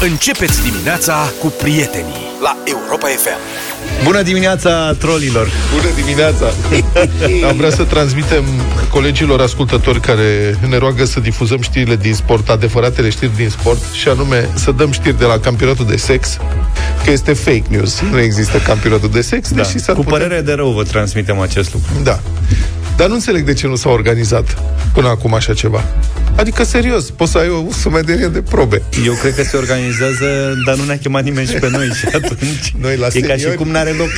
Începeți dimineața cu prietenii la Europa FM. Bună dimineața, trolilor! Bună dimineața! Am vrea să transmitem colegilor ascultători care ne roagă să difuzăm știrile din sport, adevăratele știri din sport, și anume să dăm știri de la campionatul de sex, că este fake news. Nu există campionatul de sex, Da. deși s-ar Cu putea... părere de rău vă transmitem acest lucru. Da. Dar nu înțeleg de ce nu s-a organizat până acum așa ceva. Adică, serios, poți să ai o sumedenie de probe. Eu cred că se organizează, dar nu ne-a chemat nimeni și pe noi și atunci Noi la e ca și seniori- cum n-are loc.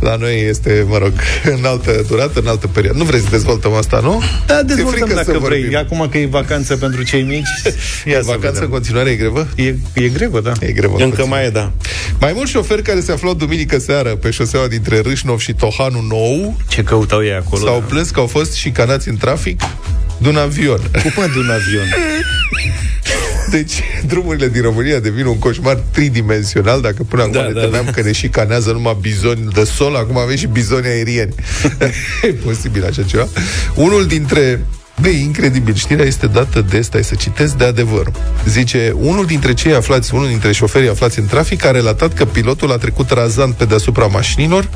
La noi este, mă rog, în altă durată, în altă perioadă. Nu vrei să dezvoltăm asta, nu? Da, Ți-e dezvoltăm frică să dacă vrei. vorbim. Acum că e vacanță pentru cei mici, ia să Vacanța în vedem. continuare e grevă? E, e grevă, da. E grevă. Încă mai e, da. Mai mulți șoferi care se aflau duminică seară pe șoseaua dintre Râșnov și Tohanu Nou Ce căutau ei acolo? s-au da. plâns că au fost șicanați în trafic de un avion. Cum mă de un avion? Deci, drumurile din România devin un coșmar tridimensional. Dacă până acum Da, ne da, temeam că ne șicanează numai bizoni de sol, acum avem și bizoni aerieni. e posibil așa ceva. Unul dintre Băi, incredibil, știrea este dată de, stai să citesc, de adevăr. Zice, unul dintre cei aflați, unul dintre șoferii aflați în trafic a relatat că pilotul a trecut razant pe deasupra mașinilor,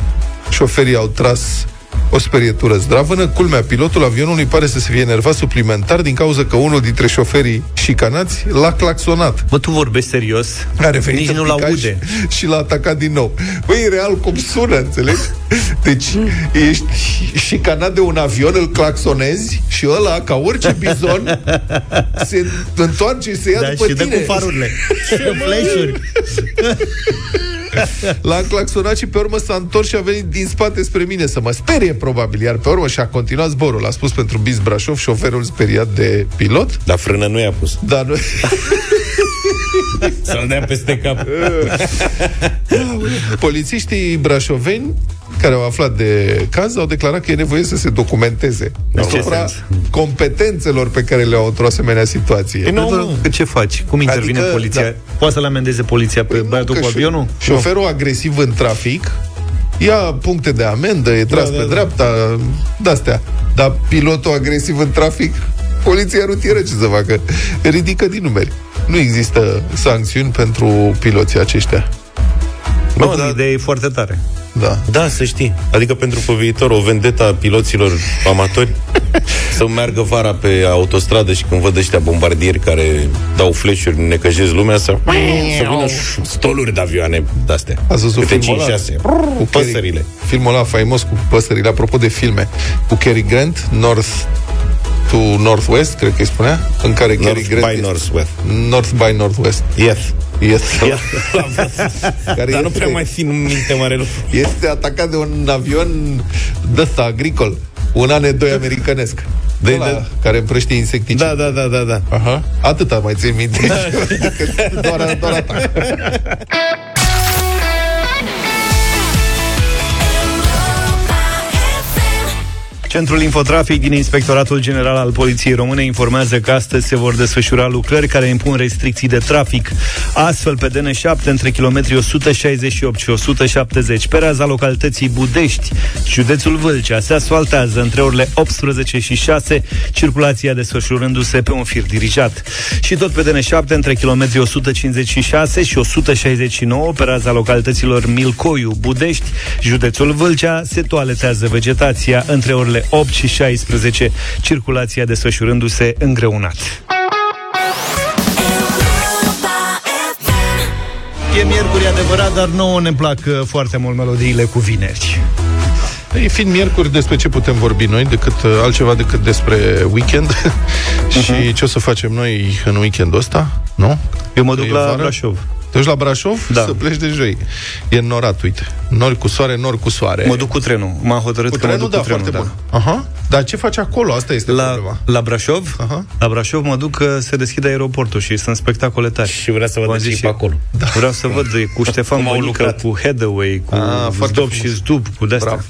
șoferii au tras o sperietură zdravănă. Culmea, pilotul avionului pare să se fie enervat suplimentar din cauza că unul dintre șoferii șicanați l-a claxonat. Bă, tu vorbești serios? A revenit Nici în nu-l picaj aude. Și l-a atacat din nou. Băi, e real cum sună, înțelegi? Deci, ești șicanat de un avion, îl claxonezi și ăla, ca orice bizon, se întoarce și se ia Da, după și dă tine. cu farurile. Flash-uri. L-a claxonat și pe urmă s-a întors și a venit din spate spre mine să mă sperie, probabil. Iar pe urmă și-a continuat zborul. A spus pentru Bis Brașov, șoferul speriat de pilot. Dar frână nu i-a pus. Dar nu... Să-l dea peste cap. Polițiștii brașoveni care au aflat de caz au declarat că e nevoie să se documenteze În ce asupra sens? competențelor pe care le au într-o asemenea situație. Păi nu, Dar mă. că ce faci? Cum intervine Adică, poliția? da. Poate să-l amendeze poliția pe Păi nu, băiatul că cu șo- avionul? Șoferul agresiv în trafic ia puncte de amendă, e tras Da, pe da, da. dreapta, de-astea. Dar pilotul agresiv în trafic, poliția rutieră ce să facă? Ridică din numeri. Nu există sancțiuni pentru piloții aceștia. Bă, Nu, cum dar- ideea e foarte tare. Da. Da, să știi. Adică pentru pe viitor o vendeta a piloților amatori să meargă vara pe autostradă și când văd ăștia bombardieri care dau flash-uri, necăjesc lumea, să, să vină ș- stoluri de avioane de-astea. Ați văzut Câte filmul ăla? 5-6. Cu Păsările. Cary, filmul ăla faimos cu păsările, apropo de filme, cu Cary Grant, North to Northwest, cred că îi spunea, în care Cary North Grant by este- Northwest. North by Northwest. Yes. Yes. care Dar nu este, prea mai țin minte mare lucru. este atacat de un avion de ăsta, agricol, un ane 2 americanesc. De, De- de, de- care împrăștie insecticid. Da, da, da, da, da. Aha. Atâta mai țin minte. Că doar, doar atac. Centrul Infotrafic din Inspectoratul General al Poliției Române informează că astăzi se vor desfășura lucrări care impun restricții de trafic. Astfel, pe DN7, între kilometrii 168 și 170, pe raza localității Budești, județul Vâlcea, se asfaltează între orele 18 și 6, circulația desfășurându-se pe un fir dirijat. Și tot pe DN7, între kilometrii 156 și 169, pe raza localităților Milcoiu, Budești, județul Vâlcea, se toaletează vegetația între orele 8 și 16, circulația desfășurându-se îngreunat. E miercuri adevărat, dar nouă ne plac uh, foarte mult melodiile cu vineri. Ei, fiind miercuri, despre ce putem vorbi noi, decât uh, altceva decât despre weekend și ce o să facem noi în weekendul ăsta, nu? Eu mă Că duc e la vară? Brașov. Te duci la Brașov? Da. Să pleci de joi. E înnorat, uite. Nori cu soare, nori cu soare. Mă duc cu trenul. M-am hotărât cu că mă trenul, duc da, cu trenul, foarte da. bun. Aha. Dar ce faci acolo? Asta este La, problema. la Brașov? Aha. La Brașov mă duc că se deschide aeroportul și sunt spectacole tari. Și vrea să V-am văd zis și și pe eu. acolo. Da. Vreau să văd e, cu Ștefan Cum au Bănică, lucrat. cu Headaway, cu Ah, foarte Zdob frumos. și Zdub, cu de-astea. Bravo.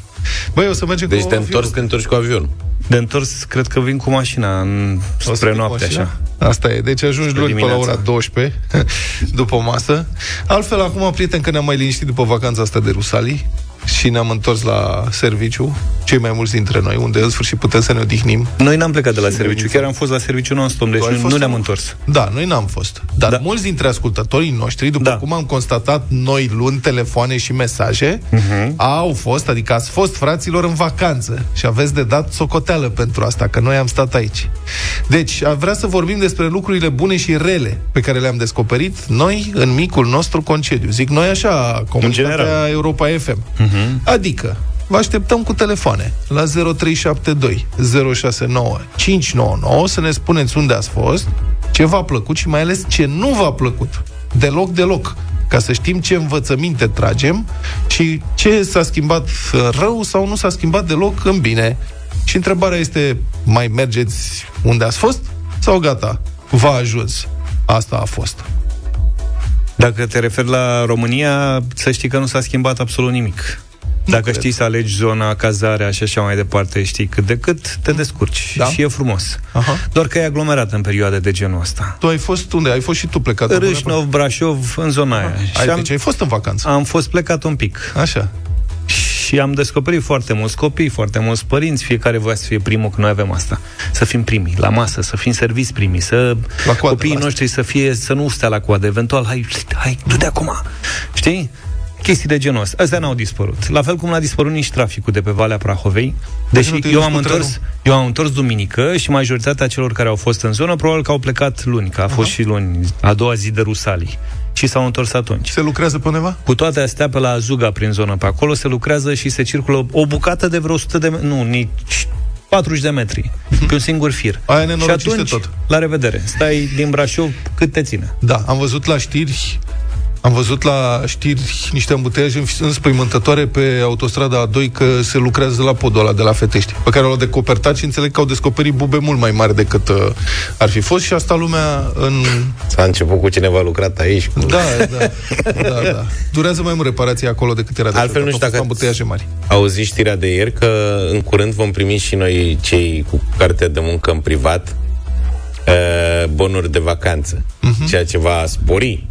Băi, o să mergem Deci cu te avion. întorci, te întorci cu avionul. De întors, cred că vin cu mașina în, O să spre fii cu noapte, mașina? așa. Asta e. Deci ajungi luni pe la dimineața. ora 12, după masă. Altfel, acum, prieten, că ne-am mai liniștit după vacanța asta de Rusalii și ne-am întors la serviciu, cei mai mulți dintre noi, unde în sfârșit putem să ne odihnim. Noi n-am plecat de la serviciu, chiar am fost la serviciu non-stop, deci nu, nu ne-am întors. Da, noi n-am fost. Dar da. mulți dintre ascultătorii noștri, după da. cum am constatat noi luni, telefoane și mesaje, uh-huh. au fost, adică ați fost fraților în vacanță și aveți de dat socoteală pentru asta, că noi am stat aici. Deci, vrea să vorbim despre lucrurile bune și rele pe care le-am descoperit noi în micul nostru concediu. Zic noi așa, comunitatea Europa FM. Uh-huh. Adică, vă așteptăm cu telefoane la 0372 069 599 să ne spuneți unde ați fost, ce v-a plăcut și mai ales ce nu v-a plăcut. Deloc, deloc ca să știm ce învățăminte tragem și ce s-a schimbat rău sau nu s-a schimbat deloc în bine. Și întrebarea este, mai mergeți unde ați fost? Sau gata, v-a ajuns? Asta a fost. Dacă te referi la România, să știi că nu s-a schimbat absolut nimic. Dacă cred. știi să alegi zona, cazarea și așa mai departe, știi cât de cât, te descurci. Da? Și e frumos. Aha. Doar că e aglomerat în perioade de genul ăsta. Tu ai fost unde? Ai fost și tu plecat? Râșnov, Brașov, în zona Aha. aia. Ai, și am, deci ai fost în vacanță? Am fost plecat un pic. Așa. Și am descoperit foarte mulți copii, foarte mulți părinți, fiecare voia să fie primul, că noi avem asta. Să fim primii, la masă, să fim serviți primii, să la coadă, copiii la noștri să fie, să nu stea la coadă, eventual, hai, hai, du-te acum. Știi? Chestii de genul ăsta. Astea n-au dispărut. La fel cum n-a dispărut nici traficul de pe Valea Prahovei. Deși eu am, întors, eu am întors duminică și majoritatea celor care au fost în zonă probabil că au plecat luni, că a Aha. fost și luni, a doua zi de Rusalii și s-au întors atunci. Se lucrează pe undeva? Cu toate astea, pe la Azuga, prin zonă, pe acolo, se lucrează și se circulă o bucată de vreo 100 de metri, nu, nici 40 de metri, pe un singur fir. Aia și atunci, tot. la revedere. Stai din Brașov cât te ține. Da, am văzut la știri am văzut la știri niște ambuteiaje înspăimântătoare pe autostrada A2 că se lucrează la podul ăla de la Fetești, pe care l-au decopertat și înțeleg că au descoperit bube mult mai mari decât uh, ar fi fost și asta lumea în... S-a început cu cineva lucrat aici. Cu... Da, da, da, da. Durează mai mult reparația acolo decât era de Altfel nu știu dacă ambuteiaje mari. Auzi știrea de ieri că în curând vom primi și noi cei cu carte de muncă în privat uh, bonuri de vacanță, uh-huh. ceea ce va spori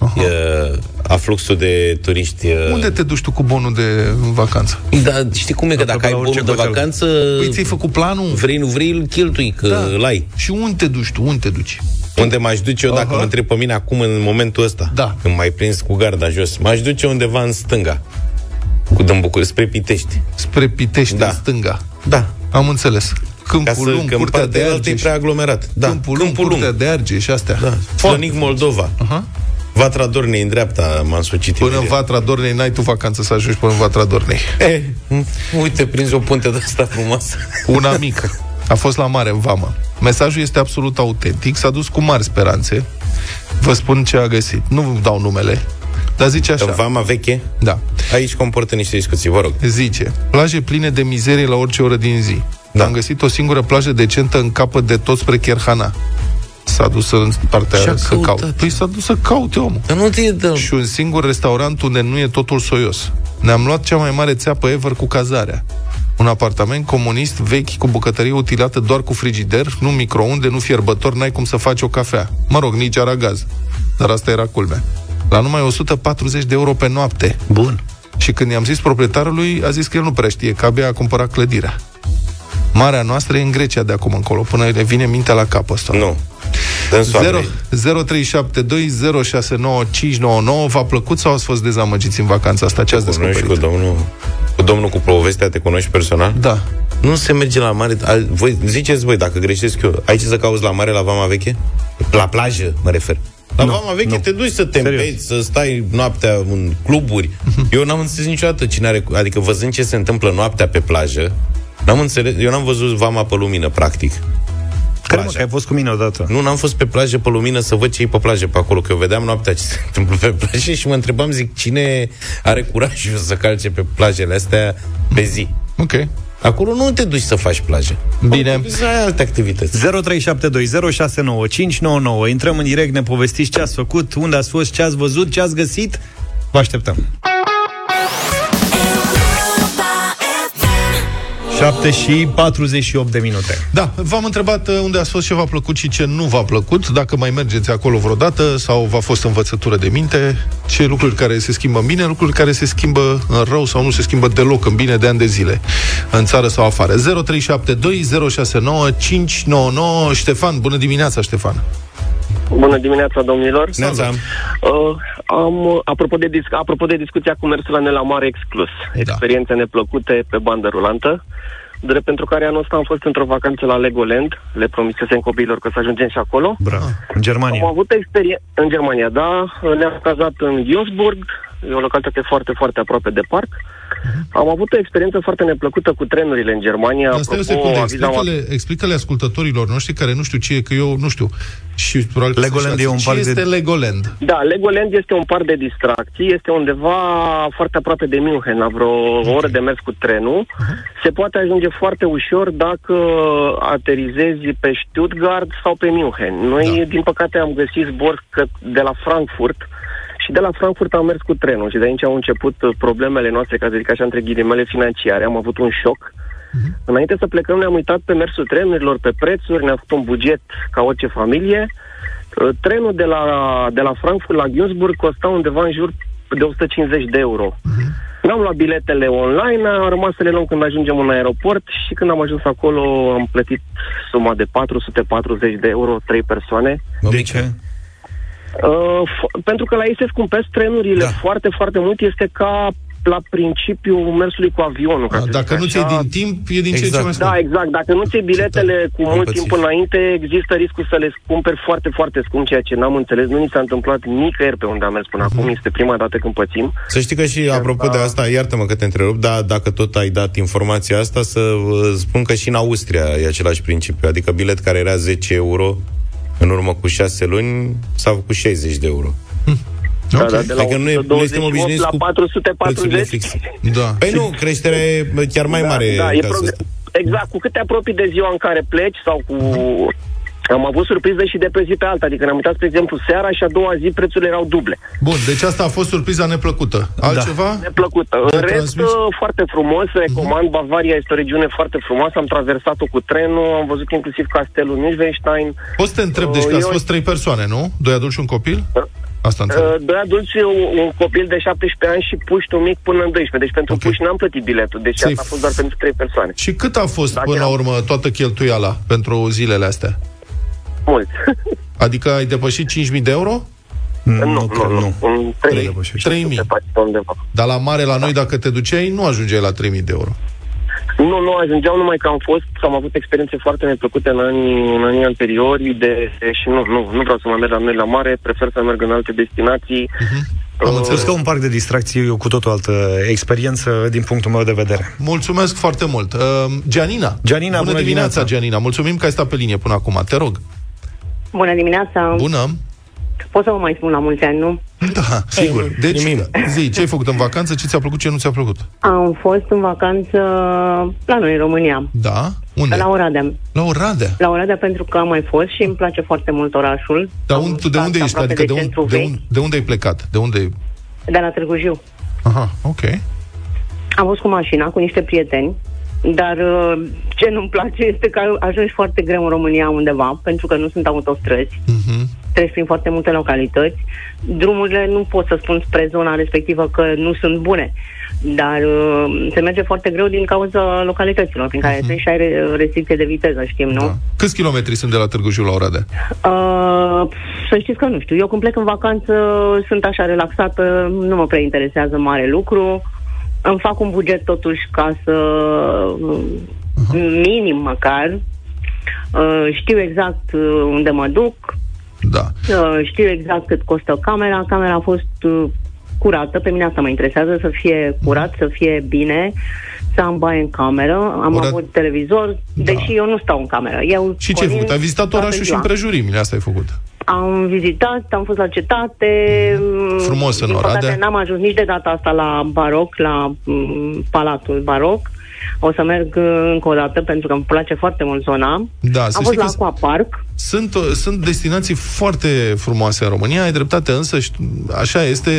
uh, a fluxul de turiști. Uh... Unde te duci tu cu bonul de vacanță? Da, știi cum e, că dacă ai bonul de vacanță... Păi ți-ai făcut planul? Vrei, nu vrei, îl cheltui, că da. îl ai. Și unde te duci tu? Unde te duci? Unde m-aș duce eu, dacă uh-huh. mă întreb pe mine acum, în momentul ăsta, da. când m-ai prins cu garda jos, m-aș duce undeva în stânga, cu Dâmbucuri, spre Pitești. Spre Pitești, da. în stânga. Da. Am înțeles. Câmpul să, lung, curtea de Argeș. e prea aglomerat. Da. Câmpul, Câmpul lung, curtea de Argeș și astea. Da. Flănic Moldova. Uh-huh. Vatra Dornei în dreapta, m-am sucit Până în Vatra Dornei, n-ai tu vacanță să ajungi până în Vatra Dornei. Eh, uite, prinzi o punte de asta frumoasă. Una mică. A fost la mare, în vamă. Mesajul este absolut autentic, s-a dus cu mari speranțe. Vă spun ce a găsit. Nu dau numele, dar zice așa. Vama veche? Da. Aici comportă niște discuții, vă rog. Zice, plaje pline de mizerie la orice oră din zi. Da. Am găsit o singură plajă decentă în capăt de tot spre Cherhana s-a dus în partea aia să caute. Păi s-a dus să caute omul. Dar nu te dă. Și un singur restaurant unde nu e totul soios. Ne-am luat cea mai mare țeapă ever cu cazarea. Un apartament comunist vechi cu bucătărie utilată doar cu frigider, nu microunde, nu fierbător, n-ai cum să faci o cafea. Mă rog, nici aragaz. Dar asta era culmea. La numai 140 de euro pe noapte. Bun. Și când i-am zis proprietarului, a zis că el nu prea știe, că abia a cumpărat clădirea. Marea noastră e în Grecia de acum încolo, până le vine mintea la cap ăsta. Nu. 0372069599 V-a plăcut sau ați fost dezamăgiți în vacanța asta? Ce ați descoperit? Cu domnul, cu domnul cu povestea, te cunoști personal? Da. Nu se merge la mare. Al, voi, ziceți voi, dacă greșesc eu, aici să cauți la mare, la Vama Veche? La plajă, mă refer. La no, Vama Veche no. te duci să te împeți, să stai noaptea în cluburi. Eu n-am înțeles niciodată cine are... Adică văzând ce se întâmplă noaptea pe plajă, N-am înțeles, eu n-am văzut vama pe lumină, practic. Care mă, că ai fost cu mine odată? Nu, n-am fost pe plajă pe lumină să văd ce e pe plajă pe acolo, că eu vedeam noaptea ce se întâmplă pe plajă și mă întrebam, zic, cine are curajul să calce pe plajele astea pe zi? Ok. Acolo nu te duci să faci plajă. Bine. Să ai alte activități. 0372069599. Intrăm în direct, ne povestiți ce ați făcut, unde ați fost, ce ați văzut, ce ați găsit. Vă așteptăm. 7 și 48 de minute. Da, v-am întrebat uh, unde ați fost, ce v-a plăcut și ce nu v-a plăcut, dacă mai mergeți acolo vreodată sau v-a fost învățătură de minte, ce lucruri care se schimbă în bine, lucruri care se schimbă în rău sau nu se schimbă deloc în bine de ani de zile, în țară sau afară. 0372069599 Ștefan, bună dimineața, Ștefan! Bună dimineața, domnilor! Neața. Uh, am, apropo, de dis- apropo de discuția cu mersul la Nela Mare exclus, Da. experiențe neplăcute pe bandă rulantă, drept pentru care anul ăsta am fost într-o vacanță la Legoland, le promisesem copiilor că să ajungem și acolo. Bravo. În Am Germania. avut experiență în Germania, da, ne-am cazat în Duisburg, e o localitate foarte, foarte aproape de parc. Am avut o experiență foarte neplăcută cu trenurile în Germania. Dar stai o Apropo, secundă, avizam- explică-le, explică-le ascultătorilor noștri care nu știu ce e, că eu nu știu. Și probabil că Legoland sunt e un ce parc de- este Legoland? Da, Legoland este un parc de distracții, este undeva foarte aproape de München, la vreo o oră de mers cu trenul. Se poate ajunge foarte ușor dacă aterizezi pe Stuttgart sau pe München. Noi, Da. din păcate, am găsit zbor că de la Frankfurt și de la Frankfurt am mers cu trenul și de aici au început uh, problemele noastre, ca să zic așa, între ghilimele financiare. Am avut un șoc. Înainte să plecăm ne-am uitat pe mersul trenurilor, pe prețuri, ne-am făcut un buget ca orice familie. Uh, Trenul de la, de la Frankfurt la Günzburg costa undeva în jur de 150 de euro. N-am luat biletele online, am rămas să le luăm când ajungem în aeroport și când am ajuns acolo am plătit suma de 440 de euro, trei persoane. De ce? Uh, f- pentru că la ei se scumpesc trenurile Da. foarte, foarte mult. Este ca la principiul mersului cu avionul. ca A, să zic Dacă nu așa. ți-ai din timp, e din ce în ce Exact. mai scump. Da, exact. Dacă nu ți biletele cu mult Împățiși. timp înainte, există riscul să le cumperi foarte, foarte scump, ceea ce n-am înțeles. Nu ni s-a întâmplat nicăieri pe unde am mers până Mhm. acum. Este prima dată când pățim. Să știi că și apropo de asta, iartă-mă că te întrerup, dar dacă tot ai dat informația asta, să uh, spun că și în Austria e același principiu. Adică bilet care era 10 euro în urmă cu 6 luni s-a făcut 60 de euro. Da, Ok. da, de la Adică nu, e, nu 128 suntem obișnuiți la cu prețurile 440. fixe. Da. Păi nu, creșterea e chiar mai mare da, în e cazul prog- ăsta. Exact, cu cât te apropii de ziua în care pleci sau cu... Am avut surprize și de pe zi pe alta, adică ne-am uitat, spre exemplu, seara și a doua zi prețurile erau duble. Bun, deci asta a fost surpriza neplăcută. Altceva? Neplăcută. Ne În rest, transmis? uh, foarte frumos, recomand. Bavaria este o regiune foarte frumoasă, am traversat-o cu trenul, am văzut inclusiv castelul Nischenstein. Poți să te întreb, deci că Uh, ați eu- fost trei persoane, nu? Doi adulți și un copil? Asta înțeleg. Uh, Doi adulți, un, un copil de 17 ani și puștul mic până în 12. Deci pentru Ok. okay. puși n-am plătit biletul, deci Ți-ai asta a fost doar pentru trei persoane. Și cât a fost Dacă până la eram- urmă toată cheltuiala pentru zilele astea? Mult. Adică ai depășit 5.000 de euro? Nu, nu, nu, cred, nu. nu. Un Trei- 3 trei mii. undeva. Dar la mare la noi, dacă te duceai, nu ajungeai la 3.000 de euro. Nu, nu ajungeau numai că am fost, am avut experiențe foarte neplăcute în anii, în anii anteriori de, și nu, nu, nu vreau să mai merg la noi la mare, prefer să merg în alte destinații. Am Uh, înțeles. Plus că un parc de distracții e o cu totul altă experiență din punctul meu de vedere. Mulțumesc foarte mult. Uh, Gianina. Gianina, bună dimineața, dimineața. Gianina. Mulțumim că ai stat pe linie până acum. Te rog. Bună dimineața! Bună. Pot să vă mai spun la mulți ani, nu? Da, sigur. Deci, Nimic. zi, ce ai făcut în vacanță, ce ți-a plăcut, ce nu ți-a plăcut? Am fost în vacanță la noi, în România, Da? Unde? la Oradea. La Oradea. La Oradea pentru că am mai fost și îmi place foarte mult orașul. Dar Am un, de stat unde ești? aproape Adică de, un, centru de, vechi, un, de unde ai plecat? De unde... de la Târgu Jiu. Aha, ok. Am fost cu mașina, cu niște prieteni, dar uh, ce nu-mi place este că ajungi foarte greu în România undeva, pentru că nu sunt autostrăzi. Mhm. Treci prin foarte multe localități. Drumurile nu pot să spun spre zona respectivă că nu sunt bune, dar uh, se merge foarte greu din cauza localităților prin care treci și ai re- restricție de viteză, știm, nu? Da. Câți kilometri sunt de la Târgu Jiu la Oradea? Uh, să știți că nu știu. Eu când plec în vacanță sunt așa relaxată, nu mă prea interesează mare lucru. Îmi fac un buget totuși ca să uh, minim măcar. Uh, știu exact uh, unde mă duc, Da. uh, știu exact cât costă camera. Camera a fost uh, curată, pe mine asta mă interesează, să fie curat, să fie bine, să am baie în cameră. Am Ora- avut televizor, Da. deși eu nu stau în cameră. Eu Și ce ai pornim făcut? Ai vizitat toată orașul și ziua. împrejurimile, asta ai făcut. Am vizitat, am fost la cetate. Frumos în Din Oradea. păcate, n-am ajuns nici de data asta la baroc, la mm, Palatul Baroc. O să merg uh, încă o dată pentru că îmi place foarte mult zona. Da, să Am știi fost la că Aqua Park. Sunt, sunt destinații foarte frumoase în România, ai dreptate, însă șt- așa este,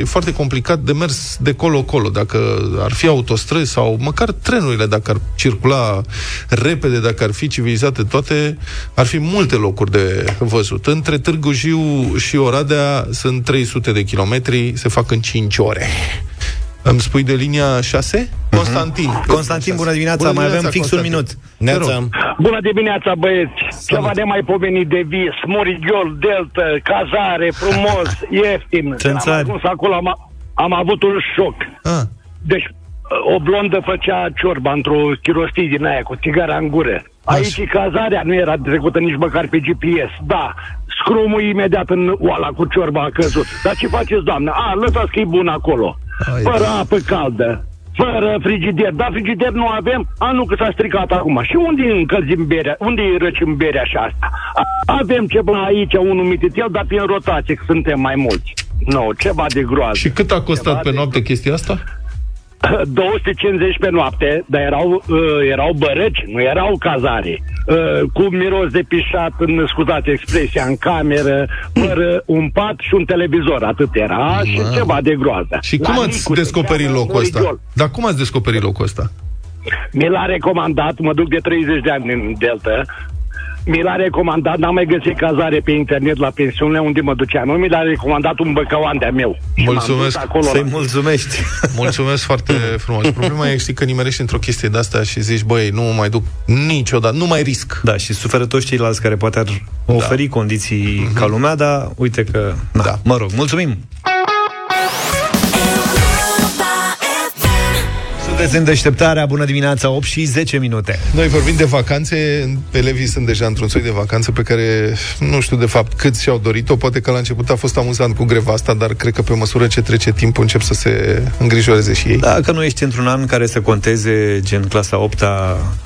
e foarte complicat de mers de colo-colo. Dacă ar fi autostrăzi sau măcar trenurile, dacă ar circula repede, dacă ar fi civilizate toate, ar fi multe locuri de văzut. Între Târgu Jiu și Oradea sunt 300 de kilometri, se fac în 5 ore. Îmi spui de linia 6? Constantin. Constantin, bună dimineața, mai avem fix un minut. Te rog. Neața. Bună dimineața, băieți! Ceva de mai pomenit de vis, Morigiol, Delta, cazare, frumos, ieftin. Am Țânțari. ajuns acolo, am, am avut un șoc. Ah, Deci, o blondă făcea ciorba într-o chirostie din aia, cu țigara în gură. Aici cazarea nu era trecută nici măcar pe GPS. Da, scrumul imediat în oala cu ciorba a căzut. Dar ce faceți, doamnă? A, lăsați că e bun acolo. Ai, Fără apă caldă. Fără frigider. Da, frigider nu avem? A, nu, că s-a stricat acum. Și unde încălzim berea? Unde îi răcim berea și asta? A, avem ceva aici, unul mititel, dar prin rotație, că suntem mai mulți. Nu, ceva de groază. și cât a costat Ceva pe de- noapte chestia asta? 250 pe noapte, dar erau, uh, erau bărăci, nu erau cazare. Uh, cu miros de pișat, în, scuzați expresia, în cameră, fără un pat și un televizor, atât era, și ceva de groază. Și La cum ați Nicu, descoperit se cheamă locul ăsta? Morigiol. Dar cum ați descoperit locul ăsta? Mi l-a recomandat, mă duc de 30 de ani în Delta, mi l-a recomandat, n-am mai găsit cazare pe internet la pensiune unde mă duceam. Nu mi l-a recomandat un băcăuan de-a meu. Și m-am Mulțumesc. dus Acolo Să-i la- mulțumești. Mulțumesc foarte frumos. Problema e, știi, că nimerești într-o chestie de asta și zici, băi, nu mă mai duc niciodată, nu mai risc. Da, și suferă toți ceilalți care poate ar oferi condiții ca lumea, dar uite că... Na, Da. Mă rog, mulțumim! Sunteți în deșteptarea, bună dimineața, 8 și 10 minute. Noi vorbim de vacanțe, elevii sunt deja într-un soi de vacanță pe care nu știu de fapt cât și-au dorit-o. Poate că la început a fost amuzant cu greva asta, dar cred că pe măsură ce trece timpul încep să se îngrijoreze și ei. Dacă nu ești într-un an care să conteze gen clasa 8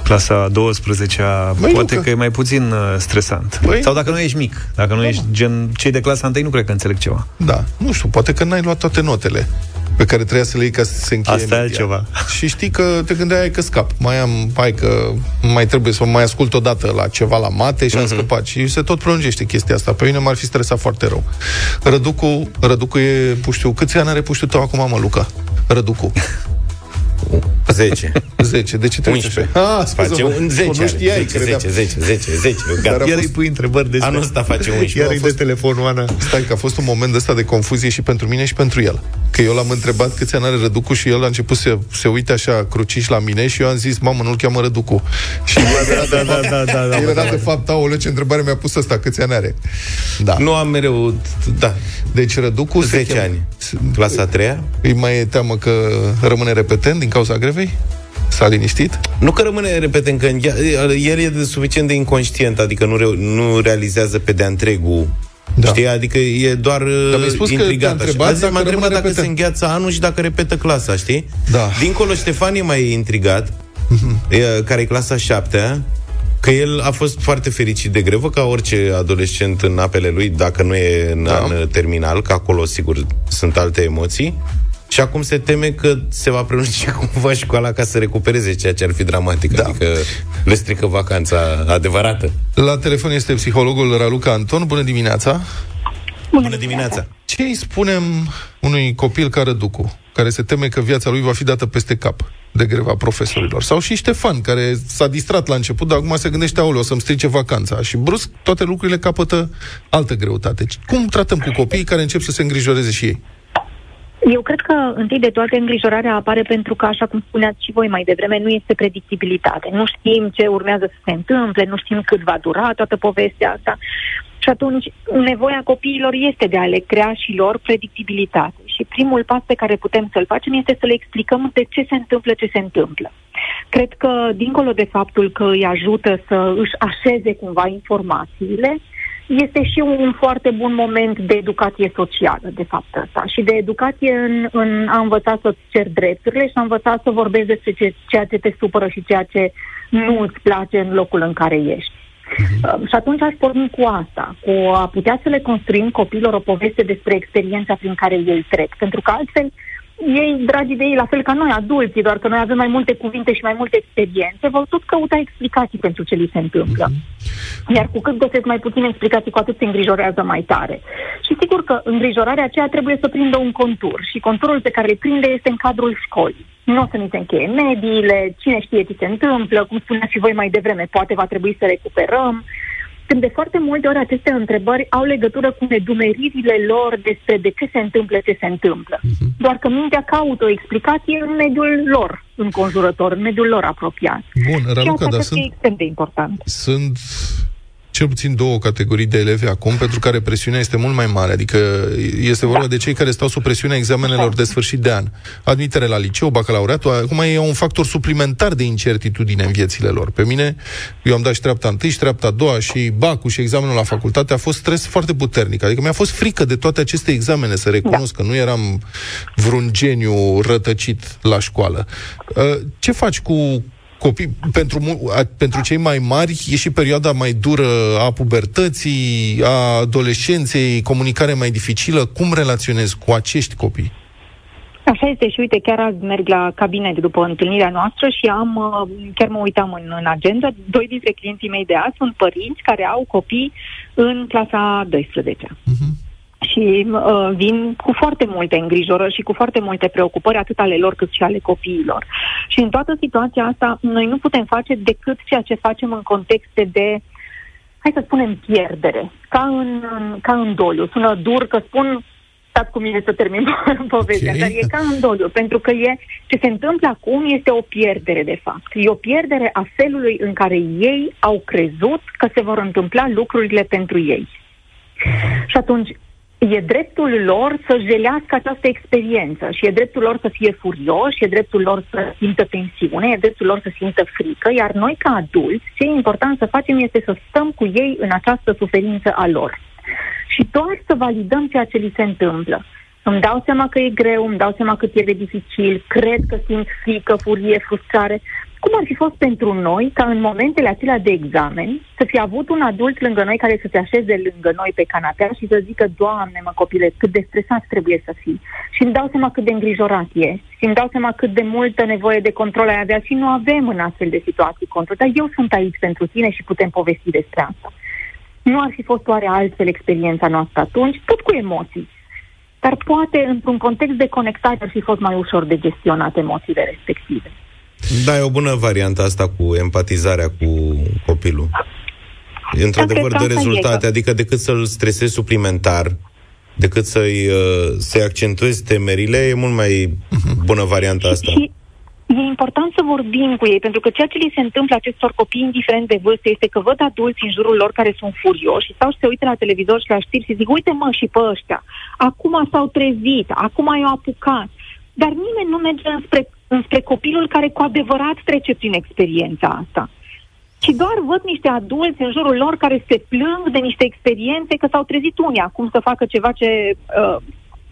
clasa 12 Băi, poate Luca. că e mai puțin uh, stresant. Băi. Sau dacă nu ești mic, dacă nu ești gen cei de clasa 1, nu cred că înțeleg ceva. Da, nu știu, poate că n-ai luat toate notele pe care trebuia să le iei ca să se încheie Asta e media. altceva. Și știi că te gândeai că scap. Mai am, hai că mai trebuie să mai ascult o dată la ceva la mate și am scăpat. Și se tot prelungește chestia asta. Pe mine m-ar fi stresat foarte rău. Răducu, Răducu e puștiu. Câți ani are puștiul tău acum, mă, Luca? Răducu. 10. 10. De ce te uiți 11. așa? Ah, Face scuze-mă. un 10 Nu știai, 10, credeam. 10, 10, 10, 10. Dar Gata. a Iar fost- îi pui întrebări despre... Anul ăsta face 11. Iar a îi fost- de telefonul, Ana. Stai, că a fost un moment ăsta de confuzie și pentru mine și pentru el. Că eu l-am întrebat câți ani are Răducu și el a început să se uite așa cruciș la mine și eu am zis, mamă, nu-l cheamă Răducu. Și el era de, Da, da, da, da, el da. era de fapt, aoleu, ce întrebare mi-a pus ăsta, câți ani are? Da. Nu am mereu, da, Deci Răducu se 10 cheamă- ani. Clasa a treia? Îi mai e teamă că rămâne repetent din cauza grevei? S-a liniștit? Nu că rămâne, repet, încă în ea- el e de suficient de inconștient, adică nu, re- nu realizează pe de-a întregul Da. Da. Știi? Adică e doar Dar mi-ai spus că intrigat. te-a așa. întrebat Azi dacă m-a întrebat rămâne dacă se repetent. îngheață anul și dacă repetă clasa, știi? Da. Dincolo, Ștefan e mai intrigat, e, care e clasa șaptea, că el a fost foarte fericit de grevă, ca orice adolescent în apele lui, dacă nu e în Da. da. an terminal, că acolo, sigur, sunt alte emoții. Și acum se teme că se va prelungi cumva școala ca să recupereze ceea ce ar fi dramatic. Da. Adică le strică vacanța adevărată. La telefon este psihologul Raluca Anton. Bună dimineața! Bună dimineața! Ce îi spunem unui copil ca Răducu, care se teme că viața lui va fi dată peste cap de greva profesorilor? Sau și Ștefan, care s-a distrat la început, dar acum se gândește, aoleu, o să-mi strice vacanța. Și brusc toate lucrurile capătă altă greutate. Cum tratăm cu copiii care încep să se îngrijoreze și ei? Eu cred că, întâi de toate, îngrijorarea apare pentru că, așa cum spuneați și voi mai devreme, nu este predictibilitate. Nu știm ce urmează să se întâmple, nu știm cât va dura toată povestea asta. Și atunci, nevoia copiilor este de a le crea și lor predictibilitate. Și primul pas pe care putem să-l facem este să le explicăm de ce se întâmplă ce se întâmplă. Cred că, dincolo de faptul că îi ajută să își așeze cumva informațiile, este și un foarte bun moment de educație socială, de fapt ăsta, și de educație în, în a învăța să-ți ceri drepturile și a învăța să vorbești despre ce, ceea ce te supără și ceea ce nu îți place în locul în care ești. Uh, și atunci aș porni cu asta, cu a putea să le construim copiilor o poveste despre experiența prin care ei trec. Pentru că altfel ei, dragi de ei, la fel ca noi, adulții, doar că noi avem mai multe cuvinte și mai multe experiențe, vor tot căuta explicații pentru ce li se întâmplă. Mm-hmm. Iar cu cât găsesc mai puține explicații, cu atât se îngrijorează mai tare. Și sigur că îngrijorarea aceea trebuie să prindă un contur. Și conturul pe care îl prinde este în cadrul școlii. Nu o să ni se încheie mediile, cine știe ce se întâmplă, cum spuneați și voi mai devreme, poate va trebui să recuperăm. Când de foarte multe ori aceste întrebări au legătură cu nedumeririle lor despre de ce se întâmplă ce se întâmplă. Uh-huh. Doar că mintea caută o explicație în mediul lor înconjurător, în mediul lor apropiat. Bun, Raluca, și asta dar sunt, e extrem de important. Sunt cel puțin două categorii de elevi acum pentru care presiunea este mult mai mare. Adică este vorba da. de cei care stau sub presiunea examenelor de sfârșit de an. Admitere la liceu, bacalaureatul, acum e un factor suplimentar de incertitudine în viețile lor. Pe mine, eu am dat și treapta întâi și treapta a doua și bacul și examenul la facultate a fost stres foarte puternic. Adică mi-a fost frică de toate aceste examene, să recunosc da. că nu eram vreun geniu rătăcit la școală. Uh, ce faci cu copii, pentru, pentru cei mai mari e și perioada mai dură a pubertății, a adolescenței, comunicare mai dificilă. Cum relaționezi cu acești copii? Așa este și uite, chiar azi merg la cabinet după întâlnirea noastră și am, uh, chiar mă uitam în, în agenda, doi dintre clienții mei de azi sunt părinți care au copii în clasa 12 uh-huh și uh, vin cu foarte multe îngrijorări și cu foarte multe preocupări, atât ale lor cât și ale copiilor. Și în toată situația asta, noi nu putem face decât ceea ce facem în contexte de, hai să spunem, pierdere, ca în, ca în doliu. Sună dur că spun stați cu mine să termin povestea, okay. dar e ca în doliu, pentru că e, ce se întâmplă acum este o pierdere, de fapt. E o pierdere a felului în care ei au crezut că se vor întâmpla lucrurile pentru ei. Și atunci, e dreptul lor să jelească această experiență și e dreptul lor să fie furioși, e dreptul lor să simtă tensiune, e dreptul lor să simtă frică, iar noi ca adulți, ce e important să facem este să stăm cu ei în această suferință a lor. Și doar să validăm ceea ce li se întâmplă. Îmi dau seama că e greu, îmi dau seama cât e de dificil, cred că simt frică, furie, frustrare, cum ar fi fost pentru noi ca în momentele acelea de examen să fi avut un adult lângă noi care să se așeze lângă noi pe canapea și să zică, Doamne, mă copile, cât de stresat trebuie să fii. Și îmi dau seama cât de îngrijorat e și îmi dau seama cât de multă nevoie de control ai avea și nu avem în astfel de situații control. Dar eu sunt aici pentru tine și putem povesti despre asta. Nu ar fi fost oare altfel experiența noastră atunci, tot cu emoții. Dar poate, într-un context de conectare, ar fi fost mai ușor de gestionat emoțiile respective. Da, e o bună variantă asta cu empatizarea cu copilul. E într-adevăr de rezultate, adică decât să-l stresezi suplimentar, decât să-i, uh, să-i accentuezi temerile, e mult mai bună varianta asta. Și, e important să vorbim cu ei, pentru că ceea ce li se întâmplă acestor copii, indiferent de vârstă, este că văd adulți în jurul lor care sunt furioși sau se uită la televizor și la știri și zic, uite mă și pe ăștia, acum s-au trezit, acum i-au apucat. Dar nimeni nu merge înspre înspre copilul care cu adevărat trece prin experiența asta. Și doar văd niște adulți în jurul lor care se plâng de niște experiențe că s-au trezit unii acum să facă ceva ce uh,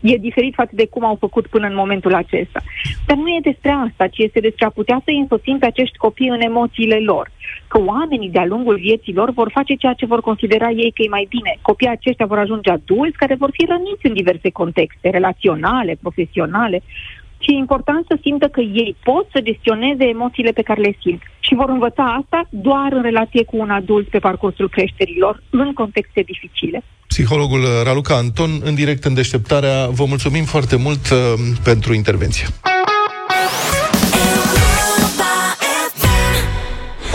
e diferit față de cum au făcut până în momentul acesta. Dar nu e despre asta, ci este despre a putea să însoțim pe acești copii în emoțiile lor. Că oamenii de-a lungul vieții lor vor face ceea ce vor considera ei că e mai bine. Copiii aceștia vor ajunge adulți care vor fi răniți în diverse contexte, relaționale, profesionale, și e important să simtă că ei pot să gestioneze emoțiile pe care le simt. Și vor învăța asta doar în relație cu un adult pe parcursul creșterilor, în contexte dificile. Psihologul Raluca Anton, în direct în deșteptarea, vă mulțumim foarte mult uh, pentru intervenție.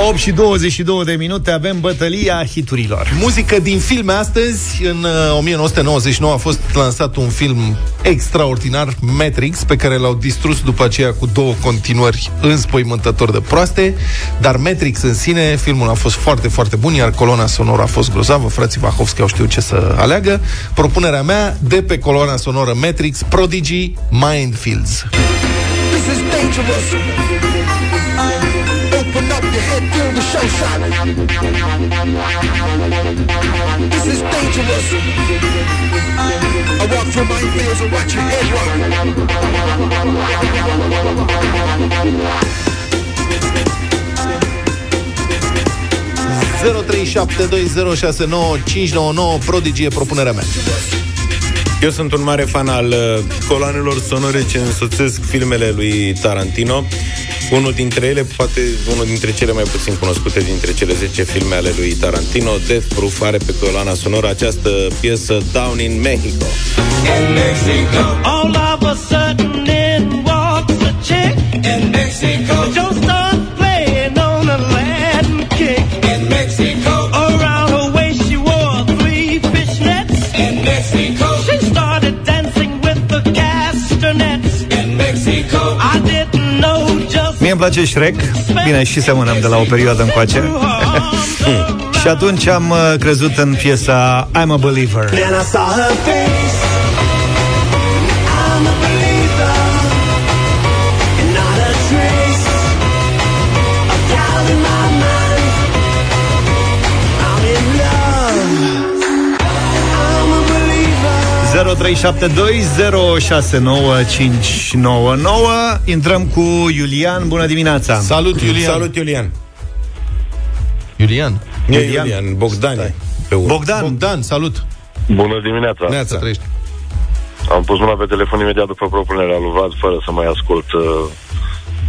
8 și 22 de minute avem bătălia hiturilor. Muzică din filme astăzi. În uh, 1999 a fost lansat un film extraordinar, Matrix, pe care l-au distrus după aceea cu două continuări înspăimântător de proaste. Dar Matrix în sine, filmul a fost foarte, foarte bun, iar coloana sonoră a fost grozavă. Frații Vahovski au știut ce să aleagă. Propunerea mea de pe coloana sonoră Matrix, Prodigy Mindfields. This is dangerous. Is dangerous. I walk through my fields and watch your head rock. 0372069599 Prodigie propunerea mea. Eu sunt un mare fan al uh, coloanelor sonore ce însoțesc filmele lui Tarantino. Unul dintre ele, poate unul dintre cele mai puțin cunoscute dintre cele 10 filme ale lui Tarantino, Death Proof, are pe coloana sonoră această piesă Down in Mexico. In Mexico, all of a sudden in walks a chick. In Mexico, place Shrek Bine, și semănăm de la o perioadă încoace. Și atunci am uh, crezut în piesa I'm a Believer 0372069599 Intrăm cu Iulian, bună dimineața Salut, Iulian. Salut, Iulian. Iulian. E Iulian, Iulian Bogdan. Pe urmă. Bogdan, Bogdan, salut. Bună dimineața! Neața. Trăiești. Am pus mâna pe telefon imediat după propunerea lui Vlad, fără să mai ascult uh,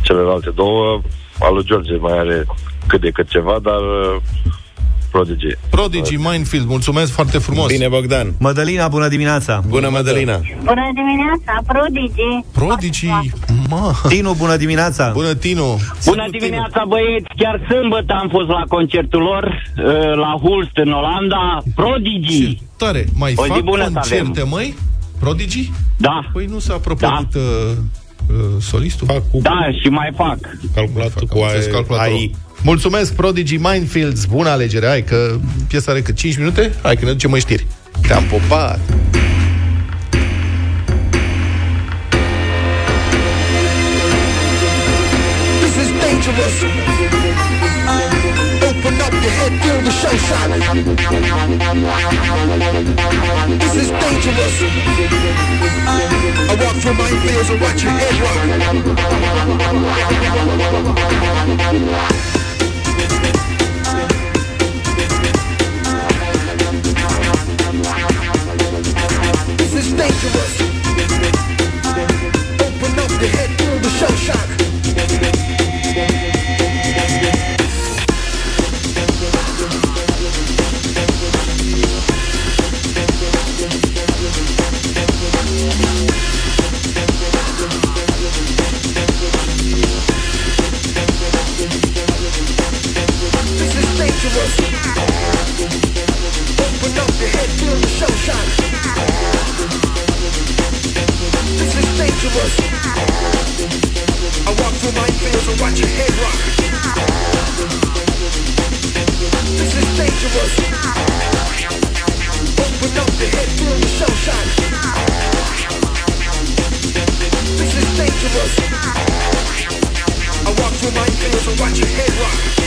celelalte două. Al lui George mai are cât de cât ceva, dar uh, Prodigy. Prodigy Minefield, mulțumesc foarte frumos. Bine, Bogdan. Mădălina, bună dimineața Bună, Madalina. Bună dimineața, Prodigy! Prodigy, mă. Tinu, bună dimineața Bună, Tinu. Bună Salut, dimineața, băieți! Chiar sâmbătă am fost la concertul lor, uh, la Hulst, în Olanda. Prodigy! Tinu. Tare, mai O zi fac bună să concerte, avem. măi? Prodigy? Da, Păi nu s-a propărit uh, uh, solistul? Fac cu da, și mai fac. calculatul cu Am înțeles calculatorul. AI. Mulțumesc, Prodigy Minefields. Bună alegere. Hai că piesa are cât? 5 minute? Hai că ne ducem în știri. Te-am popat. This is dangerous. Open up your head, feel the show shot. This is dangerous. I walk through my fields and watch your head rock. Dangerous. Open up your head, feel the show shock. Is dangerous. I walk through my fields and watch your head rock.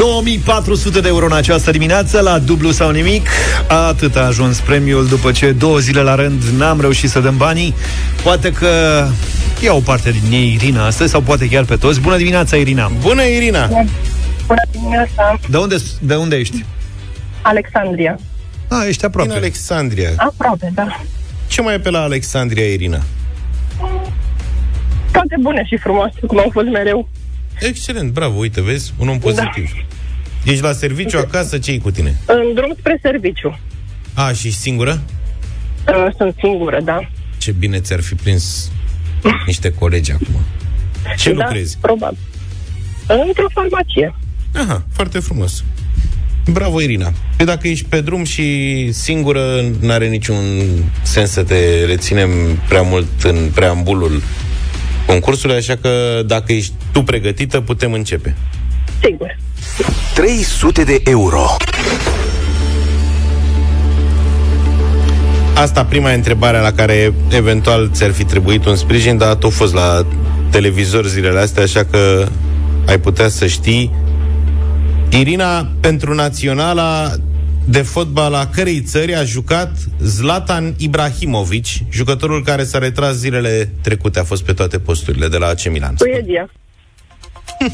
9400 de euro în această dimineață La dublu sau nimic Atât a ajuns premiul După ce două zile la rând n-am reușit să dăm banii Poate că ia o parte din ei Irina astăzi Sau poate chiar pe toți Bună dimineața, Irina Bună, Irina! Bună dimineața, De unde, de unde ești? Alexandria. A, ești aproape Din Alexandria. Aproape, da. Ce mai e pe la Alexandria, Irina? Toate bune și frumoase, cum au fost mereu. Excelent, bravo, uite, vezi, un om pozitiv. Ești la serviciu acasă, ce cu tine? În drum spre serviciu. A, și ești singură? Uh, Sunt singură, da. Ce bine ți-ar fi prins niște colegi acum. Ce da, lucrezi? probabil. Într-o farmacie. Aha, foarte frumos. Bravo, Irina. Păi dacă ești pe drum și singură, n-are niciun sens să te reținem prea mult în preambulul concursului, așa că dacă ești tu pregătită, putem începe. Sigur. 300 de euro. Asta prima întrebare la care eventual ți-ar fi trebuit un sprijin, dar tu a fost la televizor zilele astea, așa că ai putea să știi. Irina, pentru naționala de fotbal a cărei țări a jucat Zlatan Ibrahimovic, jucătorul care s-a retras zilele trecute, a fost pe toate posturile de la AC Milan. Suedia.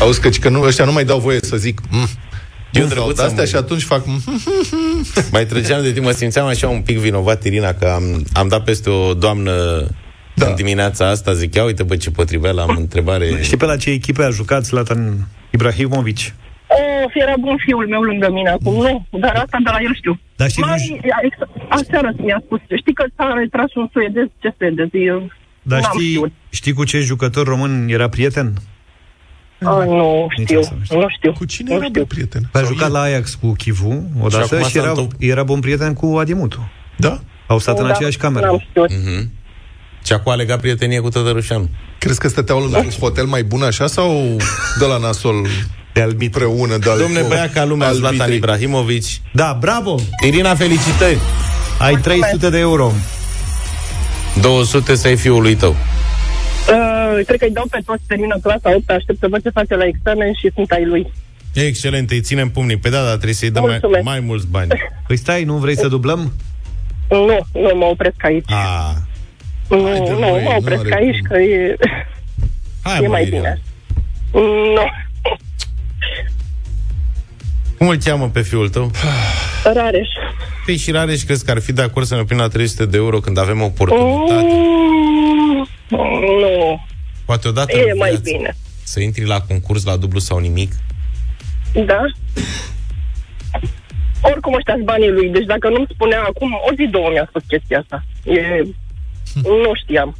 Auzi că, că nu, ăștia nu mai dau voie să zic mm. Eu Nu, drăguț astea am- și atunci fac mm. Mai trăgeam de timp, mă simțeam așa un pic vinovat, Irina, că am, am dat peste o doamnă da. în dimineața asta, zic, ia uite, bă, ce potrivea am întrebare. Știi pe la ce echipe a jucat Zlatan Ibrahimovic? Oh, era bun fiul meu lângă mine acum, nu? Dar asta de la el știu. Dar știi, Mai, aseară mi-a spus, știi că s-a retras un suedez, ce suedez? Eu Dar n-am știi, știut. știi cu ce jucător român era prieten? Ah, nu știu, nu știu. Cu cine nu era știu. bă, prieten? A jucat la Ajax cu Chivu odată Și acum și, s-a era, întâmpl- era bun prieten cu Adimutu. Da? Au stat în Da, aceeași cameră. N-am știut. Mhm. Și acum a legat prietenie cu Tătărușanu. Crezi că stăteau lângă un hotel mai bun așa sau de la nasol de albit împreună? De Domne, băia ca lumea Zlatan Ibrahimovic. Da, bravo! Irina, felicitări! Ai 300 de euro. 200 să ai fiului tău. Uh, cred că îi dau pe toți, termină clasa 8, aștept să văd ce face la examen și sunt ai lui. Excelent, îi ținem pumnii. Pe da, dar trebuie să-i dăm mai, Mulțumesc. mai mulți bani. Păi stai, nu vrei să dublăm? Nu, nu mă opresc aici. A, Nu, Haide, nu, măi, mă opresc n-are aici, cum. că e, hai, e mă, mai Irina. bine. Nu, Cum îl cheamă pe fiul tău? Rareș. Păi și Rareș, crezi că ar fi de acord să ne oprim la 300 de euro când avem oportunitate? Mm, Nu, Poate odată e în mai viață bine. să intri la concurs la dublu sau nimic? Da? Oricum ăștia banii lui, deci dacă nu-mi spunea acum, o zi, două mi-a spus chestia asta. E... Nu știam.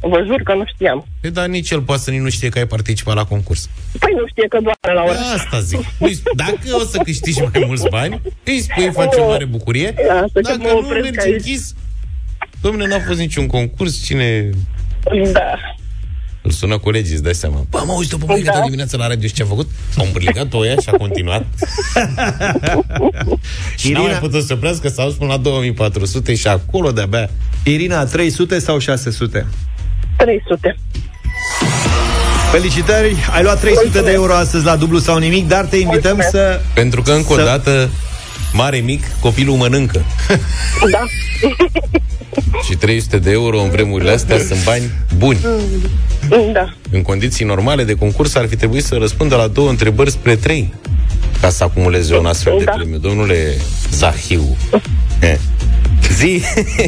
Vă jur că nu știam. E, dar nici el poate să nici nu știe că ai participat la concurs. Păi nu știe că doar la ora. Asta zic. Păi, dacă o să câștigi mai mulți bani, îi spui, face o mare bucurie. Asta că Dacă mă nu opresc mergi aici. închis, domne, n-a fost niciun concurs, cine Da. Îl sună colegii, îți dai seama. Bă, mă uite pe măică Da. dimineața la radio și ce a făcut? S-a îmbrligat pe ea și a continuat. și n-a mai Irina- putut să oprească, s-au dus până la 2400 și acolo de-abia. Irina, 300 sau 600? 300. Felicitări, ai luat 300 de euro astăzi la dublu sau nimic, dar te invităm Mulțumesc. să... Pentru că, încă o Să- dată, mare, mic, copilul mănâncă. Da. Și 300 de euro în vremurile astea sunt bani buni. Da. În condiții normale de concurs ar fi trebuit să răspundă la două întrebări spre trei ca să acumuleze un astfel de Da. premiu. Domnule Zahiu. Eh. Zi!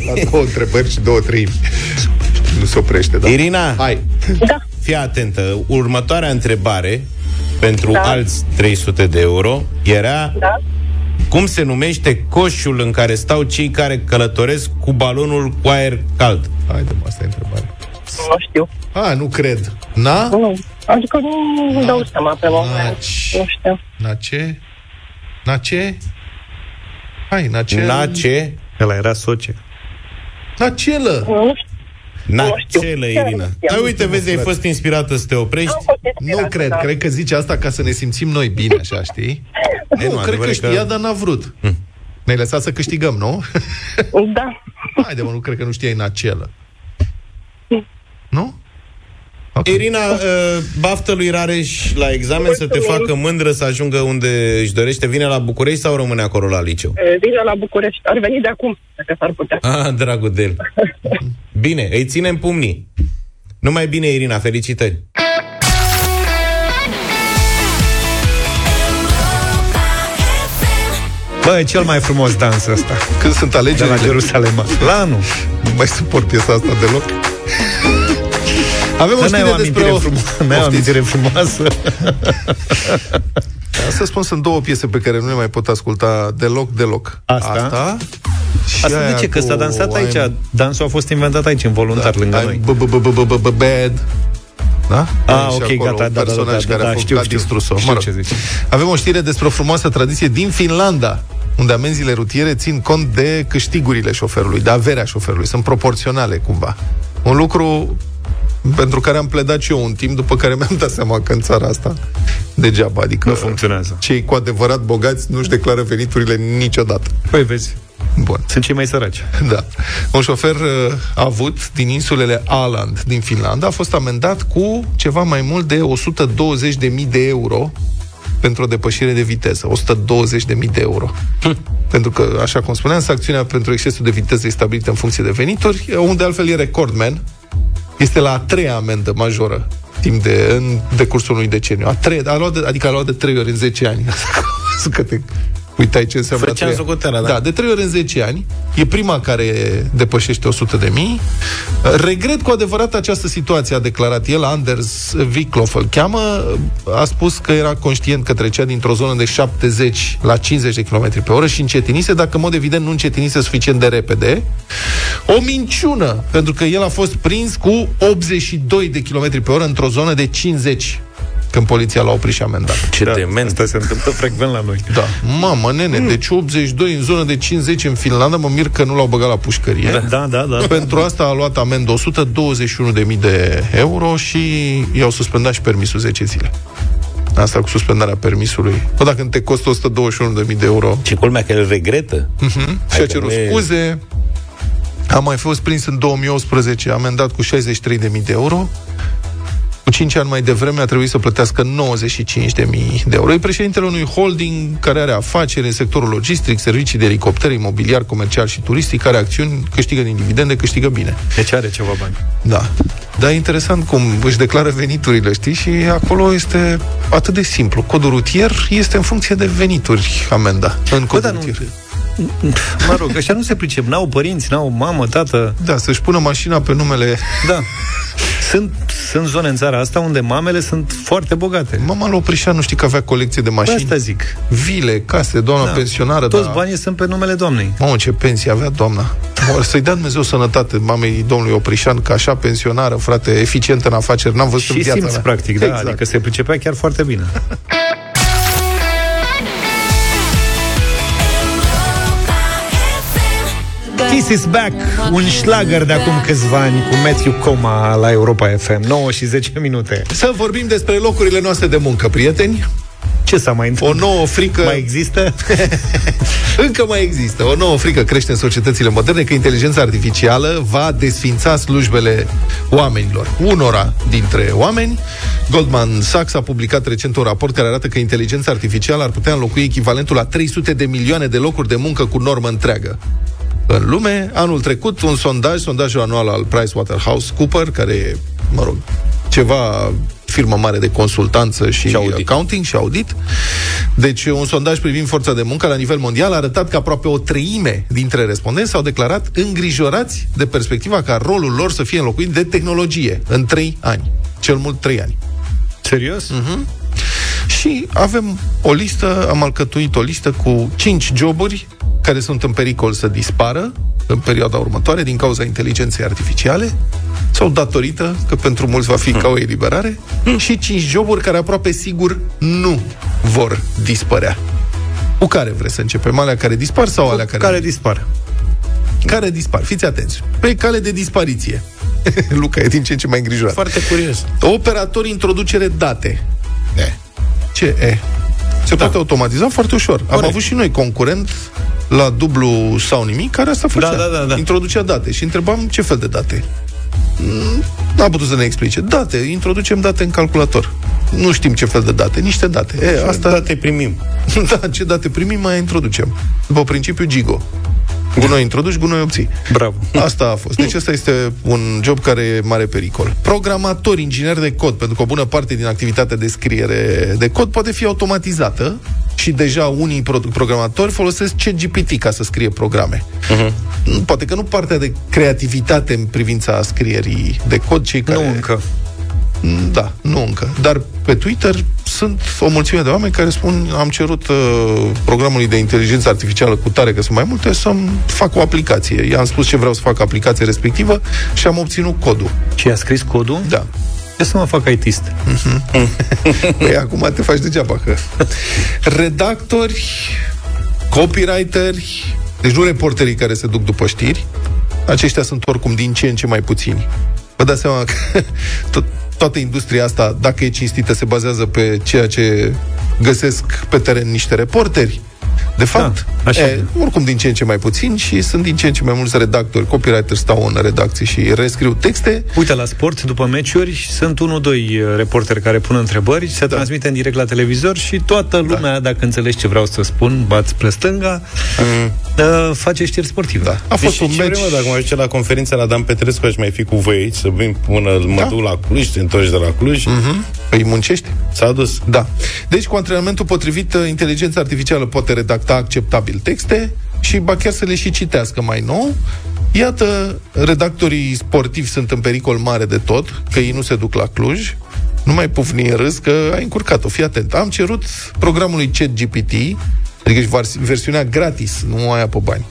La două întrebări și două treimi. Nu se oprește, da? Irina, Hai. Da. fii atentă. Următoarea întrebare pentru Da. alți 300 de euro era Da. Cum se numește coșul în care stau cei care călătoresc cu balonul cu aer cald? Haide, mă, asta e întrebare. Nu știu. A, nu cred. Na? Nu. Adică nu îmi dau seama pe moment. Naci. Nu știu. Na ce? Na ce? Hai, na ce? Na ce? Ăla era soce. Nacelă! Nu știu. Nacelă, Chiar nu Irina. știam. Dar uite, vezi, ai fost inspirată să te oprești. Am fost Nu inspirată, cred, da. cred că zice asta ca să ne simțim noi bine, așa, știi? E, Nu, nu, cred adevărul că e știa, dar n-a vrut. Ne-ai lăsat să câștigăm, nu? Da. Haide, mă, nu cred că nu știai nacelă. Nu? Irina, uh, baftă lui Rareș la examen să te facă mândră să ajungă unde își dorește. Vine la București sau rămâne acolo la liceu? E, Vine la București. Ar veni de acum, dacă s-ar putea. Ah, dragul de el. Bine, îi ținem pumnii. Numai bine, Irina, felicitări. Bă, e cel mai frumos dans ăsta. Când sunt De la alegerile... Jerusalem. La anul. Nu mai suport piesa asta deloc. Avem o Dar n-ai o știre despre amintire, o... frumo- n-ai o Poftiți. amintire frumoasă. Să spun, sunt două piese pe care nu le mai pot asculta deloc, deloc. Asta? Asta, și Asta de aia ce? Că cu s-a dansat aici. I'm- Dansul a fost inventat aici, involuntar, lângă I'm noi. b- b- b- b- b- b- Bad. Da? Ah, E și ok, acolo gata, un da, da, personaj da, care da, a, da, fost, știu, a știu. distrus-o. Știu Mă rog. ce zici. Avem o știre despre o frumoasă tradiție din Finlanda, unde amenziile rutiere țin cont de câștigurile șoferului, de averea șoferului. Sunt proporționale, cumva. Un lucru pentru care am pledat și eu un timp, după care mi-am dat seama că în țara asta degeaba, adică Nu funcționează. cei cu adevărat bogați nu-și declară veniturile niciodată. Păi vezi, Bun. sunt cei mai săraci. Da. Un șofer uh, avut din insulele Åland din Finlanda a fost amendat cu ceva mai mult de 120.000 de euro pentru o depășire de viteză. 120.000 de euro. pentru că, așa cum spuneam, sancțiunea pentru excesul de viteză e stabilită în funcție de venituri, unde altfel e recordman. Este la a treia amendă majoră timp de, în decursul unui deceniu. A treia, a luat de, adică a luat de trei ori în 10 ani. că te uitai ce înseamnă Făceam a treia. socoteala, da. da. de trei ori în 10 ani. E prima care depășește 100 de mii. Regret cu adevărat această situație, a declarat el, Anders Wickloff îl cheamă. A spus că era conștient că trecea dintr-o zonă de 70 la 50 de km pe oră și încetinise, dacă în mod evident nu încetinise suficient de repede. O minciună, pentru că el a fost prins cu 82 de km pe oră într-o zonă de 50 când poliția l-a oprit și amendat. Ce Da, dement. Asta se întâmplă frecvent la noi. Da. Mamă, nene, mm. deci 82 în zonă de 50 în Finlanda, mă mir că nu l-au băgat la pușcărie. Da, da, da. Pentru asta a luat amendă 121.000 de euro și i-au suspendat și permisul 10 zile. Asta cu suspendarea permisului. Bă, dacă te costă 121.000 de euro Ce culmea că el regretă. uh-huh. și a că cerut nu e- scuze, a mai fost prins în 2018, amendat cu 63.000 de euro. Cu 5 ani mai devreme a trebuit să plătească 95.000 de euro. E președintele unui holding care are afaceri în sectorul logistic, servicii de elicoptere, imobiliar, comercial și turistic, care acțiuni câștigă din dividende, câștigă bine. Deci are ceva bani. Da. Dar e interesant cum își declară veniturile, știi? Și acolo este atât de simplu. Codul rutier este în funcție de venituri, amenda. În codul dar nu- rutier. Mă rog, ăștia nu se pricep, n-au părinți, n-au mamă, tată. Da, să-și pună mașina pe numele... Da. Sunt, sunt zone în țara asta unde mamele sunt foarte bogate. Mama lui Oprișan nu știi că avea colecție de Păi mașini? asta zic. Vile, case, doamna Da. pensionară, Toți da. banii sunt pe numele doamnei. Mamă, ce pensie avea doamna. Mă, Să-i dea Dumnezeu sănătate mamei domnului Oprișan, că așa pensionară, frate, eficientă în afaceri, n-am văzut în Și viața simți, mea. practic, da, exact. adică se pricepea chiar foarte bine. Kiss is back, un șlagăr de acum câțiva ani cu Matthew Coma la Europa FM, 9 și 10 minute. Să vorbim despre locurile noastre de muncă, prieteni. Ce s-a mai O întâmplat? nouă frică... Mai există? Încă mai există. O nouă frică crește în societățile moderne că inteligența artificială va desfința slujbele oamenilor. Unora dintre oameni, Goldman Sachs a publicat recent un raport care arată că inteligența artificială ar putea înlocui echivalentul la 300 de milioane de locuri de muncă cu normă întreagă. În lume, anul trecut, un sondaj, sondajul anual al PricewaterhouseCooper, care e, mă rog, ceva firmă mare de consultanță și, Și audit. accounting și audit. Deci, un sondaj privind forța de muncă la nivel mondial a arătat că aproape o treime dintre respondenți s-au declarat îngrijorați de perspectiva ca rolul lor să fie înlocuit de tehnologie în trei ani. Cel mult trei ani. Serios? Mhm. Și avem o listă, am alcătuit o listă cu 5 joburi care sunt în pericol să dispară în perioada următoare din cauza inteligenței artificiale sau datorită, că pentru mulți va fi ca o eliberare, și 5 joburi care aproape sigur nu vor dispărea. Cu care vreți să începem? Alea care dispar sau alea care, Care dispar? care dispar? Fiți atenți. Pe cale de dispariție. Luca e din ce în ce mai îngrijorat. Foarte curios. Operator introducere date. E. Ce e? Se da. poate automatiza foarte ușor. Corect. Am avut și noi concurent la dublu sau nimic, care asta făcea. Da, da, da, da. Introducea date și întrebam ce fel de date. Mm, N-a putut să ne explice. Date, introducem date în calculator. Nu știm ce fel de date, niște date. E, asta... Date primim. da, ce date primim, mai introducem. După principiul GIGO. Gunoi introduci, gunoi obții. Bravo. Asta a fost. Deci ăsta este un job care e mare pericol. Programatori, ingineri de cod, pentru că o bună parte din activitatea de scriere de cod poate fi automatizată și deja unii pro- programatori folosesc ChatGPT ca să scrie programe. Uh-huh. Poate că nu partea de creativitate în privința scrierii de cod, cei care... Nu încă. Da, nu încă. Dar pe Twitter sunt o mulțime de oameni care spun am cerut uh, programului de inteligență artificială cu tare, că sunt mai multe, să-mi fac o aplicație. I-am spus ce vreau să fac aplicația respectivă și am obținut codul. Și a scris codul? Da. Ce să mă fac ITist? Păi acum te faci degeaba că... Redactori, copywriteri, deci nu reporterii care se duc după știri, aceștia sunt oricum din ce în ce mai puțini. Vă dați seama că tot, toată industria asta, dacă e cinstită, se bazează pe ceea ce găsesc pe teren niște reporteri. De fapt, Da, așa e, e. oricum din ce în ce mai puțini și sunt din ce în ce mai mulți redactori, copywriteri stau în redacții și rescriu texte. Uite, la sport, după meciuri, sunt unul, doi uh, reporteri care pun întrebări, se da. transmite în direct la televizor și toată lumea, da. dacă înțelegi ce vreau să spun, bați spre stânga, mm. uh, face știri sportive. Da. A fost Deci un ce meci... vreme, dacă mă duce la conferința la Dan Petrescu, aș mai fi cu voi aici, să vin până mă Da. duc la Cluj, te întorci de la Cluj. Mhm. Îi muncești? S-a dus. Da. Deci, cu antrenamentul potrivit, uh, inteligența artificială poate redacta acceptabil texte și ba chiar să le și citească mai nou. Iată, redactorii sportivi sunt în pericol mare de tot, că ei nu se duc la Cluj. Nu mai pufni în râs că ai încurcat-o. Fii atent. Am cerut programului ChatGPT, adică și vers- versiunea gratis, nu mai pe bani.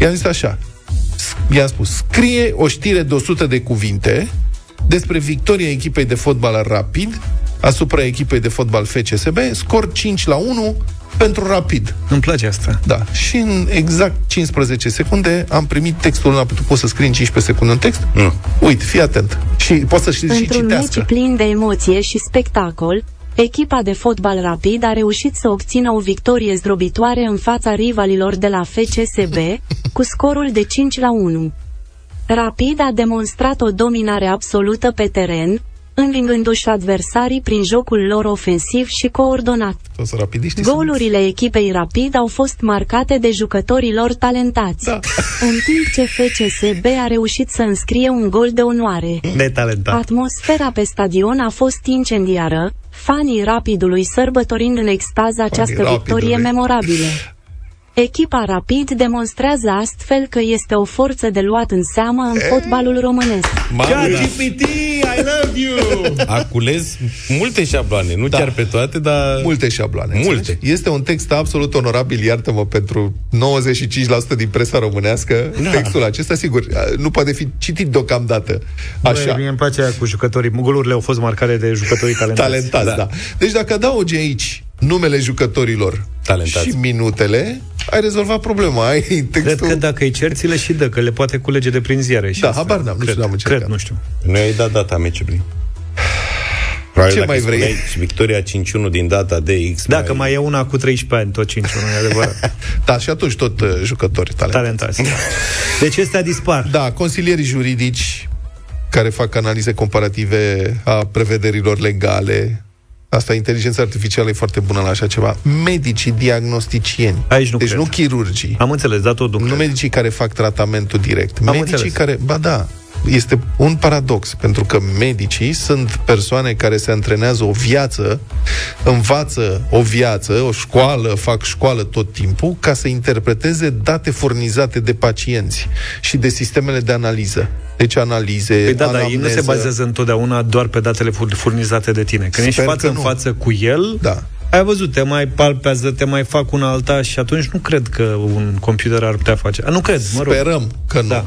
I-am zis așa, s- i-am spus, scrie o știre de 100 de cuvinte despre victoria echipei de fotbal al Rapid asupra echipei de fotbal FCSB, scor 5 la 1 pentru Rapid. Îmi place asta. Da. Și în exact 15 secunde am primit textul, n-am putut poți să scrii în 15 secunde un text? Nu. Uite, fii atent. Și poți să și, și Într-un citească. meci plin de emoție și spectacol, echipa de fotbal rapid a reușit să obțină o victorie zdrobitoare în fața rivalilor de la FCSB, cu scorul de 5 la 1. Rapid a demonstrat o dominare absolută pe teren, învingându-și adversarii prin jocul lor ofensiv și coordonat. Toți rapidiștii sunt- Golurile echipei Rapid au fost marcate de jucătorii lor talentați. Da. În timp ce FCSB a reușit să înscrie un gol de onoare. Netalentat. Atmosfera pe stadion a fost incendiară, fanii Rapidului sărbătorind în extaz această Rapidului. victorie memorabilă. Echipa Rapid demonstrează astfel că este o forță de luat în seamă în fotbalul românesc. ChatGPT, I love you! A cules multe șabloane, nu da. chiar pe toate, dar... Multe șabloane. Multe. înțelegi? Este un text absolut onorabil, iartă-mă, pentru 95% din presa românească. Da. Textul acesta, sigur, nu poate fi citit deocamdată. Așa. Băi, mie îmi place aia cu jucătorii. Golurile au fost marcate de jucătorii talentați. Talentați, da. da. Deci dacă adaugi aici numele jucătorilor Talentați. și minutele, ai rezolvat problema. Ai textul... Cred că dacă îi cerți, le și dă, că le poate culege de prin ziare. Și Da, asta. habar n-am, nu cred, știu, n-am încercat. Cred, nu știu. Nu ai dat data meciului. Probabil Ce dacă mai vrei? spuneai Și victoria 5-1 din data de X. Dacă mai e una cu 13 ani, tot 5 nu e adevărat. Da, și atunci tot uh, jucători talentați. Talentați. Deci ăstea dispar. Da, consilierii juridici care fac analize comparative a prevederilor legale. Asta, inteligența artificială e foarte bună la așa ceva. Medicii diagnosticieni. Aici nu deci cred. nu chirurgii. Am înțeles, dar tot nu Nu cred. medicii care fac tratamentul direct. Am medicii înțeles. care, ba da, este un paradox, pentru că medicii sunt persoane care se antrenează o viață, învață o viață, o școală, fac școală tot timpul, ca să interpreteze date furnizate de pacienți și de sistemele de analiză. Deci analize, Păi da, dar ei nu anamneză. se bazează întotdeauna doar pe datele fur- furnizate de tine. Când ești Sper față că în nu. față cu el, Da. ai văzut, te mai palpează, te mai fac una alta și atunci nu cred că un computer ar putea face. A, nu cred, mă rog. Sperăm că nu. Da.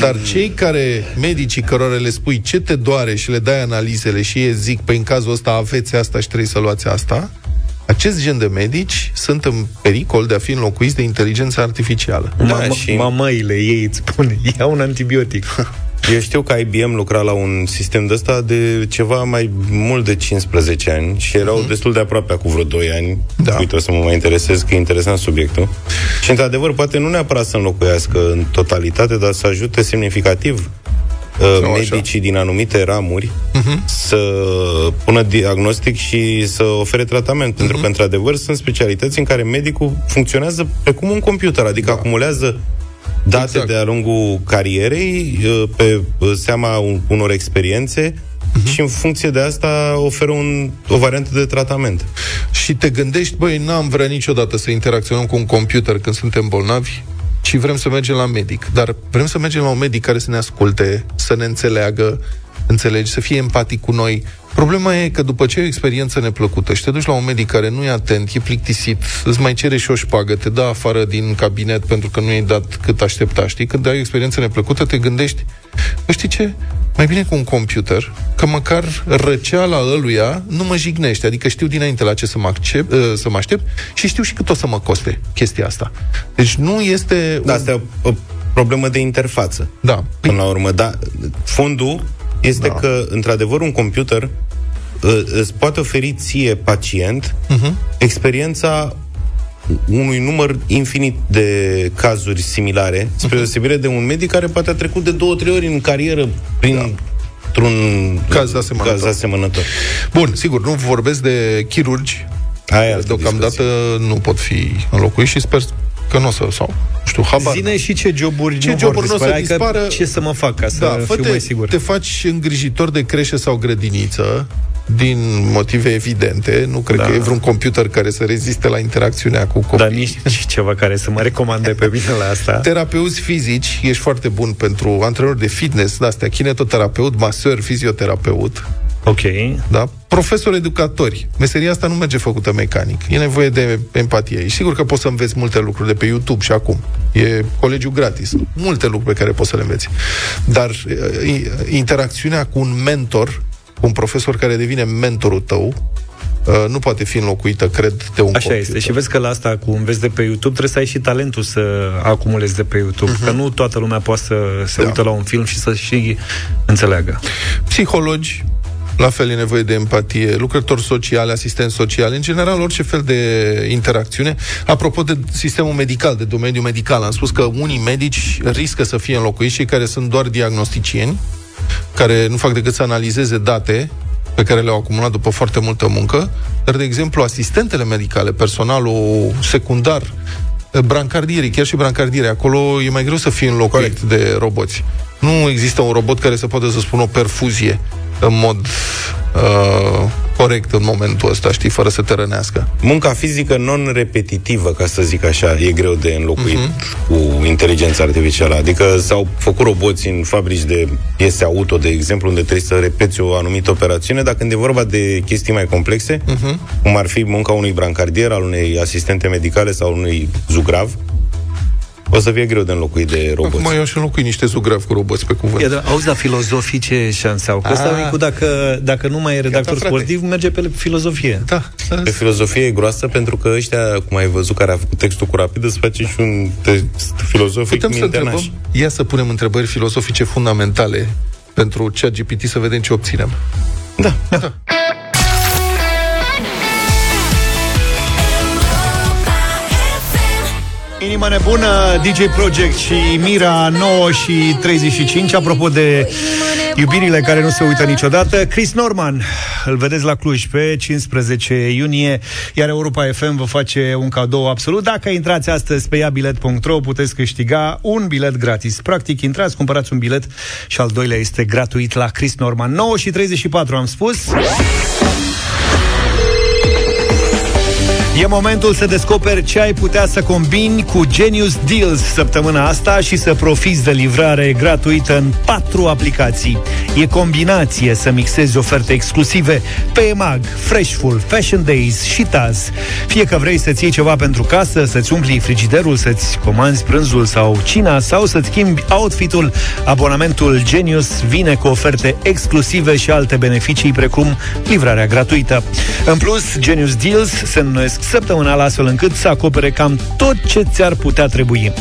Dar cei care, medicii cărora le spui ce te doare și le dai analizele și ei zic, pe în cazul ăsta aveți asta și trebuie să luați asta, acest gen de medici sunt în pericol de a fi înlocuiți de inteligența artificială. Da, Mamă- și- Mamăile ei îți spune, ia un antibiotic. Eu știu că IBM lucra la un sistem de ăsta de ceva mai mult de 15 ani și erau uh-huh. destul de aproape acum vreo 2 ani. Da. Uite, o să mă mai interesez, că e interesant subiectul. Și, într-adevăr, poate nu neapărat să înlocuiască în totalitate, dar să ajute semnificativ uh, medicii din anumite ramuri Mhm. să pună diagnostic și să ofere tratament. Pentru Mhm. că, într-adevăr, sunt specialități în care medicul funcționează precum un computer, adică Da. acumulează date Exact. de-a lungul carierei uh, pe uh, seama un- unor experiențe Mhm. și în funcție de asta oferă un, o variantă de tratament. Și te gândești, băi, n-am vrea niciodată să interacționăm cu un computer când suntem bolnavi, ci vrem să mergem la medic. Dar vrem să mergem la un medic care să ne asculte, să ne înțeleagă, înțelegi, să fie empatic cu noi. Problema e că după ce ai o experiență neplăcută și te duci la un medic care nu e atent, e plictisit, îți mai cere și o șpagă, te dă afară din cabinet pentru că nu i-ai dat cât aștepta, știi? Când ai o experiență neplăcută, te gândești, "Bă, știi ce? Mai bine cu un computer, că măcar răceala ăluia nu mă jignește, adică știu dinainte la ce să mă, accept, ă, să mă aștept și știu și cât o să mă coste chestia asta. Deci nu este... Da, asta e o, o problemă de interfață. Da. Până la urmă, da, fondul este Da. că, într-adevăr, un computer uh, îți poate oferi ție, pacient, Mhm. experiența unui număr infinit de cazuri similare, spre deosebire de un medic care poate a trecut de două, trei ori în carieră prin Da. un Caz asemănător. Caz asemănător. Bun, sigur, nu vorbesc de chirurgi, Aia e care altă deocamdată nu pot fi înlocuiți și sper că nu o să, sau, nu știu, habar. Zine și ce joburi Ce nu joburi vor nu o să dispărea, dispară? Că ce să mă fac ca să da, fiu fă-te, mai sigur. te faci îngrijitor de creșă sau grădiniță din motive evidente. Nu cred Da. că e vreun computer care să reziste la interacțiunea cu copii. Dar nici ceva care să mă recomande pe mine la asta. Terapeuți fizici, ești foarte bun pentru antrenori de fitness, de astea, kinetoterapeut, maseur, fizioterapeut, Ok. da? Profesori educatori. Meseria asta nu merge făcută mecanic. E nevoie de empatie. E sigur că poți să înveți multe lucruri de pe YouTube și acum. E colegiu gratis. Multe lucruri pe care poți să le înveți. Dar e, interacțiunea cu un mentor, cu un profesor care devine mentorul tău, uh, nu poate fi înlocuită, cred, de un Așa computer. este. Și vezi că la asta cu înveți de pe YouTube trebuie să ai și talentul să acumulezi de pe YouTube. Mhm. Că nu toată lumea poate să se Da. uită la un film și să și înțeleagă. psihologi, la fel e nevoie de empatie, lucrători sociali, asistenți sociali, în general orice fel de interacțiune. Apropo de sistemul medical, de domeniul medical, am spus că unii medici riscă să fie înlocuiți, cei care sunt doar diagnosticieni, care nu fac decât să analizeze date pe care le-au acumulat după foarte multă muncă, dar, de exemplu, asistentele medicale, personalul secundar, brancardierii, chiar și brancardierii, acolo e mai greu să fie înlocuit Corect. de roboți. Nu există un robot care să poată să spună o perfuzie în mod uh, corect în momentul ăsta, știi, fără să te rănească. Munca fizică non-repetitivă, ca să zic așa, e greu de înlocuit Mhm. cu inteligența artificială. Adică s-au făcut roboți în fabrici de piese auto, de exemplu, unde trebuie să repeți o anumită operațiune, dar când e vorba de chestii mai complexe, Mhm. cum ar fi munca unui brancardier, al unei asistente medicale sau unui zugrav, o să fie greu de înlocuit de roboți. Acum eu și înlocui niște zugravi cu roboți pe cuvânt. E, dar, auzi, dar filozofii ce șanse au? Că ăsta Ah. e cu dacă, dacă nu mai e redactor frate. sportiv, merge pe filozofie. Da. Pe filozofie e groasă pentru că ăștia, cum ai văzut, care a făcut textul cu rapid, îți face și un text filozofic Putem să mintenaș. întrebăm? Ia să punem întrebări filozofice fundamentale pentru ChatGPT să vedem ce obținem. Da. da. Inima nebună, DJ Project și Mira 9 și 35 Apropo de iubirile care nu se uită niciodată Chris Norman, îl vedeți la Cluj pe 15 iunie Iar Europa FM vă face un cadou absolut. Dacă intrați astăzi pe iabilet.ro Puteți câștiga un bilet gratis. Practic intrați, cumpărați un bilet Și al doilea este gratuit la Chris Norman. 9 și 34 am spus E momentul să descoperi ce ai putea să combini cu Genius Deals săptămâna asta și să profiți de livrare gratuită în patru aplicații. E combinație să mixezi oferte exclusive pe EMAG, Freshful, Fashion Days și Taz. Fie că vrei să-ți iei ceva pentru casă, să-ți umpli frigiderul, să-ți comanzi prânzul sau cina sau să-ți schimbi outfitul, abonamentul Genius vine cu oferte exclusive și alte beneficii precum livrarea gratuită. În plus, Genius Deals se numesc săptămânal astfel încât să acopere cam tot ce ți-ar putea trebui.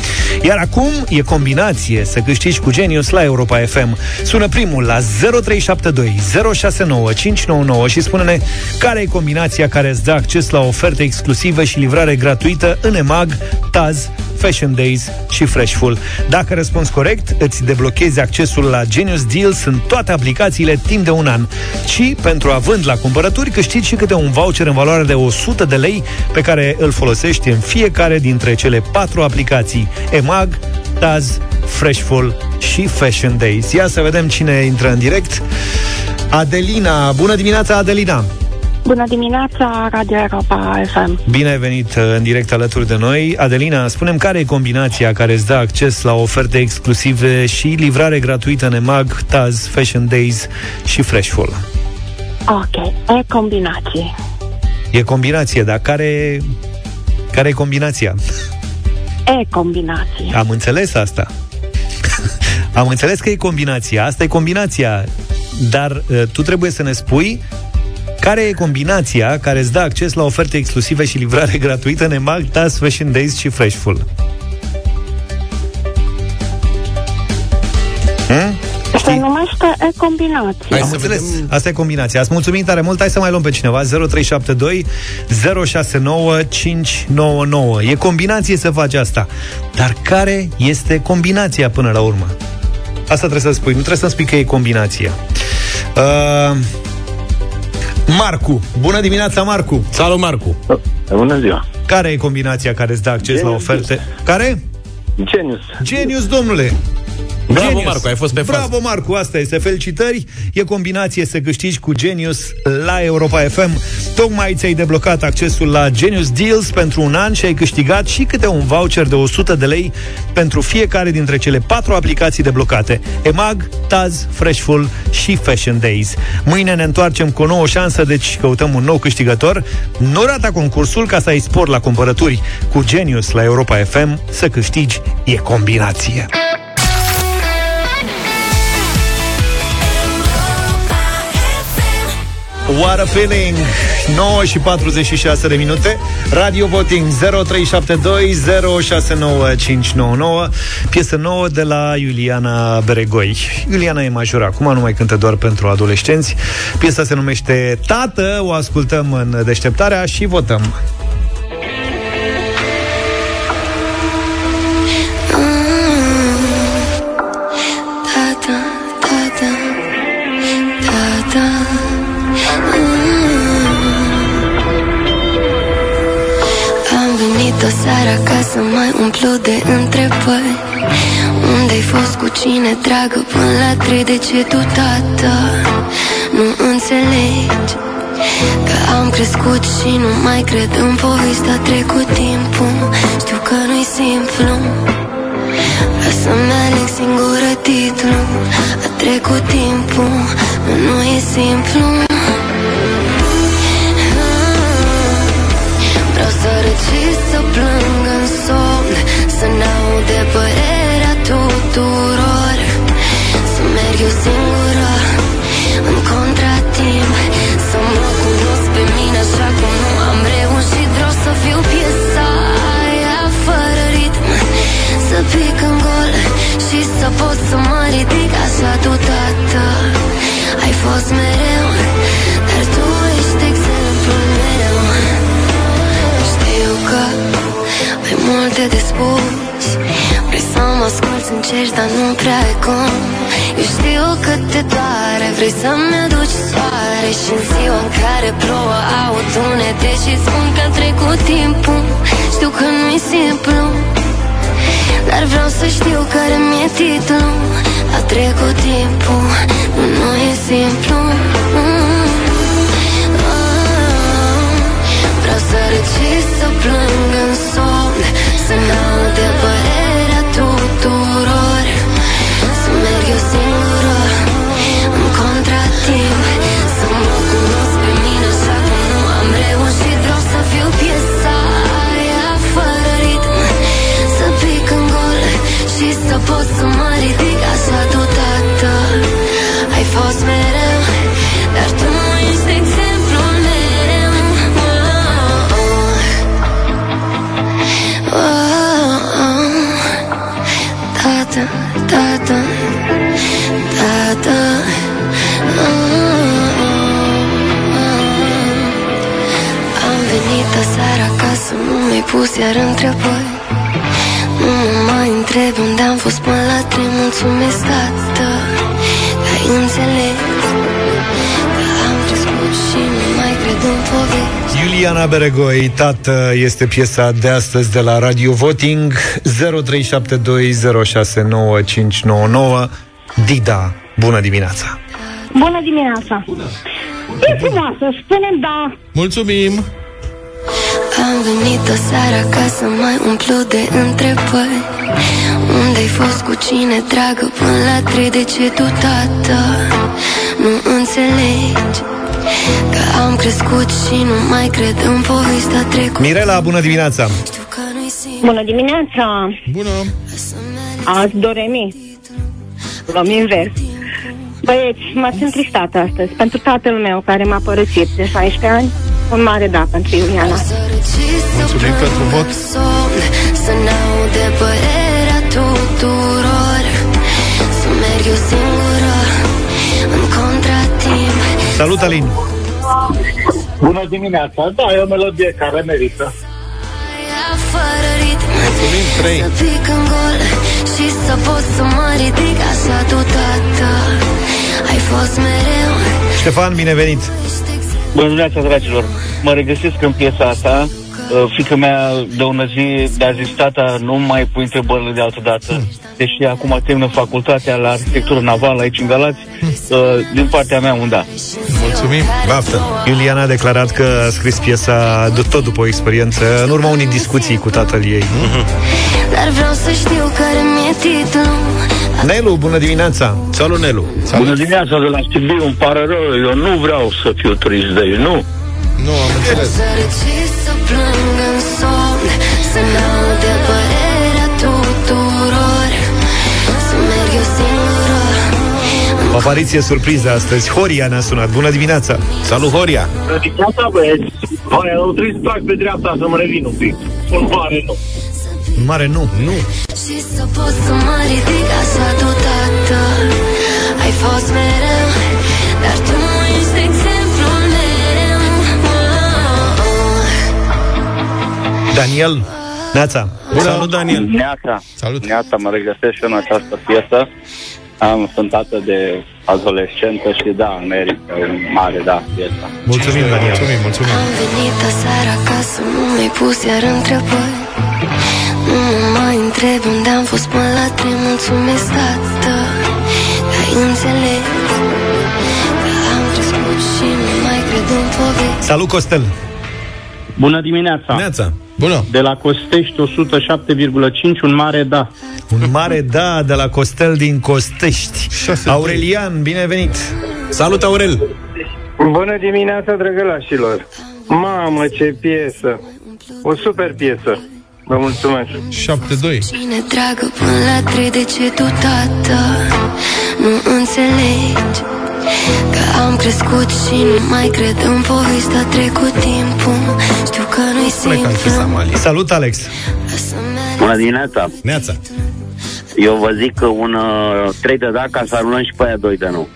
Iar acum e combinație să câștigi cu Genius la Europa FM. Sună primul la 0372 069 599 și spune-ne care e combinația care îți dă acces la oferte exclusive și livrare gratuită în EMAG, Taz, Fashion Days și Freshful. Dacă răspunzi corect, îți deblochezi accesul la Genius Deals în toate aplicațiile timp de un an. Și, pentru având la cumpărături, câștigi și câte un voucher în valoare de 100 de lei pe care îl folosești în fiecare dintre cele patru aplicații EMAG, Taz, Freshful și Fashion Days. Ia să vedem cine intră în direct. Adelina, bună dimineața Adelina! Bună dimineața, Radio Europa FM. Bine ai venit uh, în direct alături de noi. Adelina, spunem care e combinația care îți dă acces la oferte exclusive și livrare gratuită în EMAG, Taz, Fashion Days și Freshful. Ok, e combinație. E combinație, dar care, care e combinația? E combinație. Am înțeles asta. Am înțeles că e combinația. Asta e combinația. Dar uh, tu trebuie să ne spui care e combinația care îți dă acces la oferte exclusive și livrare gratuită în EMAG, TAS, Fashion Days și Freshful? Hmm? Se numește e combinație. Hai Am înțeles. Asta e combinația. Ați mulțumit tare mult. Hai să mai luăm pe cineva. 0372 069 599. E combinație să faci asta. Dar care este combinația până la urmă? Asta trebuie să spui. Nu trebuie să spui că e combinația. Uh, Marcu. Bună dimineața, Marcu. Salut, Marcu. Bună ziua. Care e combinația care îți dă acces la oferte? Care? Genius. Genius, domnule. Bravo, Genius. Marcu, ai fost pe fază. Bravo, Marcu, asta este. Felicitări. E combinație să câștigi cu Genius la Europa FM. Tocmai ți-ai deblocat accesul la Genius Deals pentru un an și ai câștigat și câte un voucher de 100 de lei pentru fiecare dintre cele patru aplicații deblocate. EMAG, Taz, Freshful și Fashion Days. Mâine ne întoarcem cu o nouă șansă, deci căutăm un nou câștigător. Nu rata concursul ca să ai spor la cumpărături cu Genius la Europa FM să câștigi e combinație. What a feeling 9 și 46 de minute. Radio Voting 0372069599 Piesă nouă de la Iuliana Beregoi. Iuliana e majoră acum, nu mai cântă doar pentru adolescenți. Piesa se numește Tată O ascultăm în deșteptarea și votăm mai umplu de întrebări. Unde-ai fost cu cine dragă până la trei? De ce tu tata Nu înțelegi? Că am crescut și nu mai cred în povestea trecut timpul. Știu că nu-i simplu Vreau să-mi aleg singură titlu. A trecut timpul, nu, nu e simplu. Vreau să râd și să plâng. în somn Să n-aud de părerea tuturor. Să merg eu singură în contratimp Să mă cunosc pe mine așa cum nu am reușit. Vreau să fiu piesa aia fără ritm. Să pic în gol și să pot să mă ridic Așa tu, tată, ai fost mereu multe de spus. Vrei să mă asculti, încerci, dar nu prea ai cum. Eu știu că te doare Vrei să-mi aduci soare. Și în ziua în care plouă aud tunete Și spun că a trecut timpul. Știu că nu-i simplu Dar vreau să știu care mi-e titlul. A trecut timpul Nu, nu e simplu. Mm. Ah. Vreau să râd și să plâng în Am venit aseară acasă, nu mi-ai pus iar întrebări întreb unde am fost până la trei Mulțumesc, tată, că ai înțeles Că am crescut și nu mai cred în povești Iuliana Beregoi, tată, este piesa de astăzi de la Radio Voting 0372069599 Dida, bună dimineața! Bună dimineața! E frumoasă, spunem da. Mulțumim! Am venit o seară ca să mai umplu de întrebări Unde-ai fost cu cine dragă până la trei De ce tu, tată, nu înțelegi Că am crescut și nu mai cred în povestea trecută Mirela, bună dimineața! Bună dimineața! Bună! Azi Doremi. Luăm invers. Băieți, m-ați întristat astăzi pentru tatăl meu care m-a părăsit de 16 ani. Un mare da pentru Iuliana. Mulțumim pentru vot. somn Să n-aude părerea tuturor Să merg eu singură În contratimp Salut, Alin! Bună dimineața! Da, e o melodie care merită. Fără ritm Mulțumim, trei. Să pic în gol Și să pot să mă ridic Așa tu, tată Ai fost mereu Ștefan, binevenit! Bună dimineața, dragilor! Mă regăsesc în piesa asta. Uh, Fica mea de ună zi de-a zis, tata, nu mai pui întrebările de altă dată. Deși acum termină facultatea la arhitectură navală aici în Galați, uh, din partea mea un da. Mulțumim! Baftă! Iuliana a declarat că a scris piesa de tot după o experiență, în urma unei discuții cu tatăl ei. Dar vreau să știu care mi-e titlul Nelu, bună dimineața! Salut, Nelu! Bună dimineața de la Sibiu, îmi pare rău, eu nu vreau să fiu trist de ei, nu. Nu, am înțeles. Să răci, să plâng în somn Să n-aude părerea tuturor Să merg eu singură O apariție surpriză astăzi. Horia ne-a sunat. Bună dimineața! Salut, Horia! Bună dimineața, băieți. Hai, eu trebuie să trag pe dreapta să-mi revin un pic. Un mare nu. Mare nu. Nu. Și să pot să mă ridic așa tu, tată Ai fost mereu Dar tu Daniel, Neața! Salut, Daniel! Neața. Salut. Neața, mă regăsesc și eu în această piesă. Am, sunt tată de adolescentă și da, merită un mare da piesa. Mulțumim, Daniel! Mulțumim, mulțumim! Am venit aseară acasă, nu mi-ai pus iar întrebări Nu mă mai întreb unde am fost până la trei Mulțumesc, tată, că ai înțeles Că am crescut și nu mai cred în povesti Salut, Costel! Bună dimineața! Neața! Bună! De la Costești 107,5, un mare da. Un mare da de la Costel din Costești. Aurelian, binevenit! Salut, Aurel! Bună dimineața, drăgălașilor! Mamă, ce piesă! O super piesă! Vă mulțumesc! 7-2 Cine dragă până la trei, de ce tu, tată, nu înțelegi Că am crescut și nu mai cred în povestea a trecut timpul Știu că nu-i simplu Salut, Alex! Bună dimineața! Neața! Eu vă zic că un uh, 3 de da ca să arunăm și pe aia 2 de nu.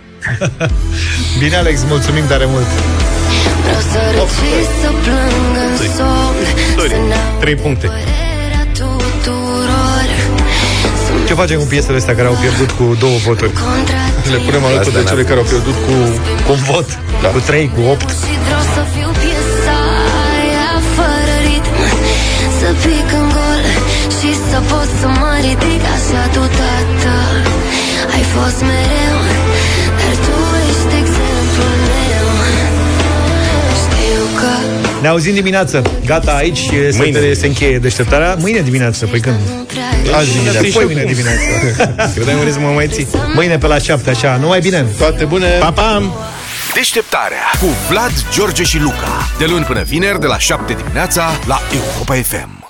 Bine, Alex, mulțumim tare mult! Vreau să răci, să plâng în somn Să n-au 3 puncte. părerea tuturor Ce facem cu piesele astea care au pierdut cu două voturi? Le punem alături de cele care au pierdut cu... Cu un vot, da. cu 3, cu 8. Și vreau să fiu piesa aia fără ritm Să pic în gol și să pot să mă ridic Așa tu, tată, ai fost mereu Dar tu ești exemplul meu Știu că Ne auzim dimineață. Gata, aici se, Mâine. se încheie deșteptarea. Mâine dimineață, păi când? Azi dimineață, Trei și poi mâine acum. dimineață. Credeam că să mă mai ții. Mâine pe la 7, așa. Numai bine! Toate bune! Pa, pa! Deșteptarea cu Vlad, George și Luca. De luni până vineri, de la 7 dimineața, la Europa FM.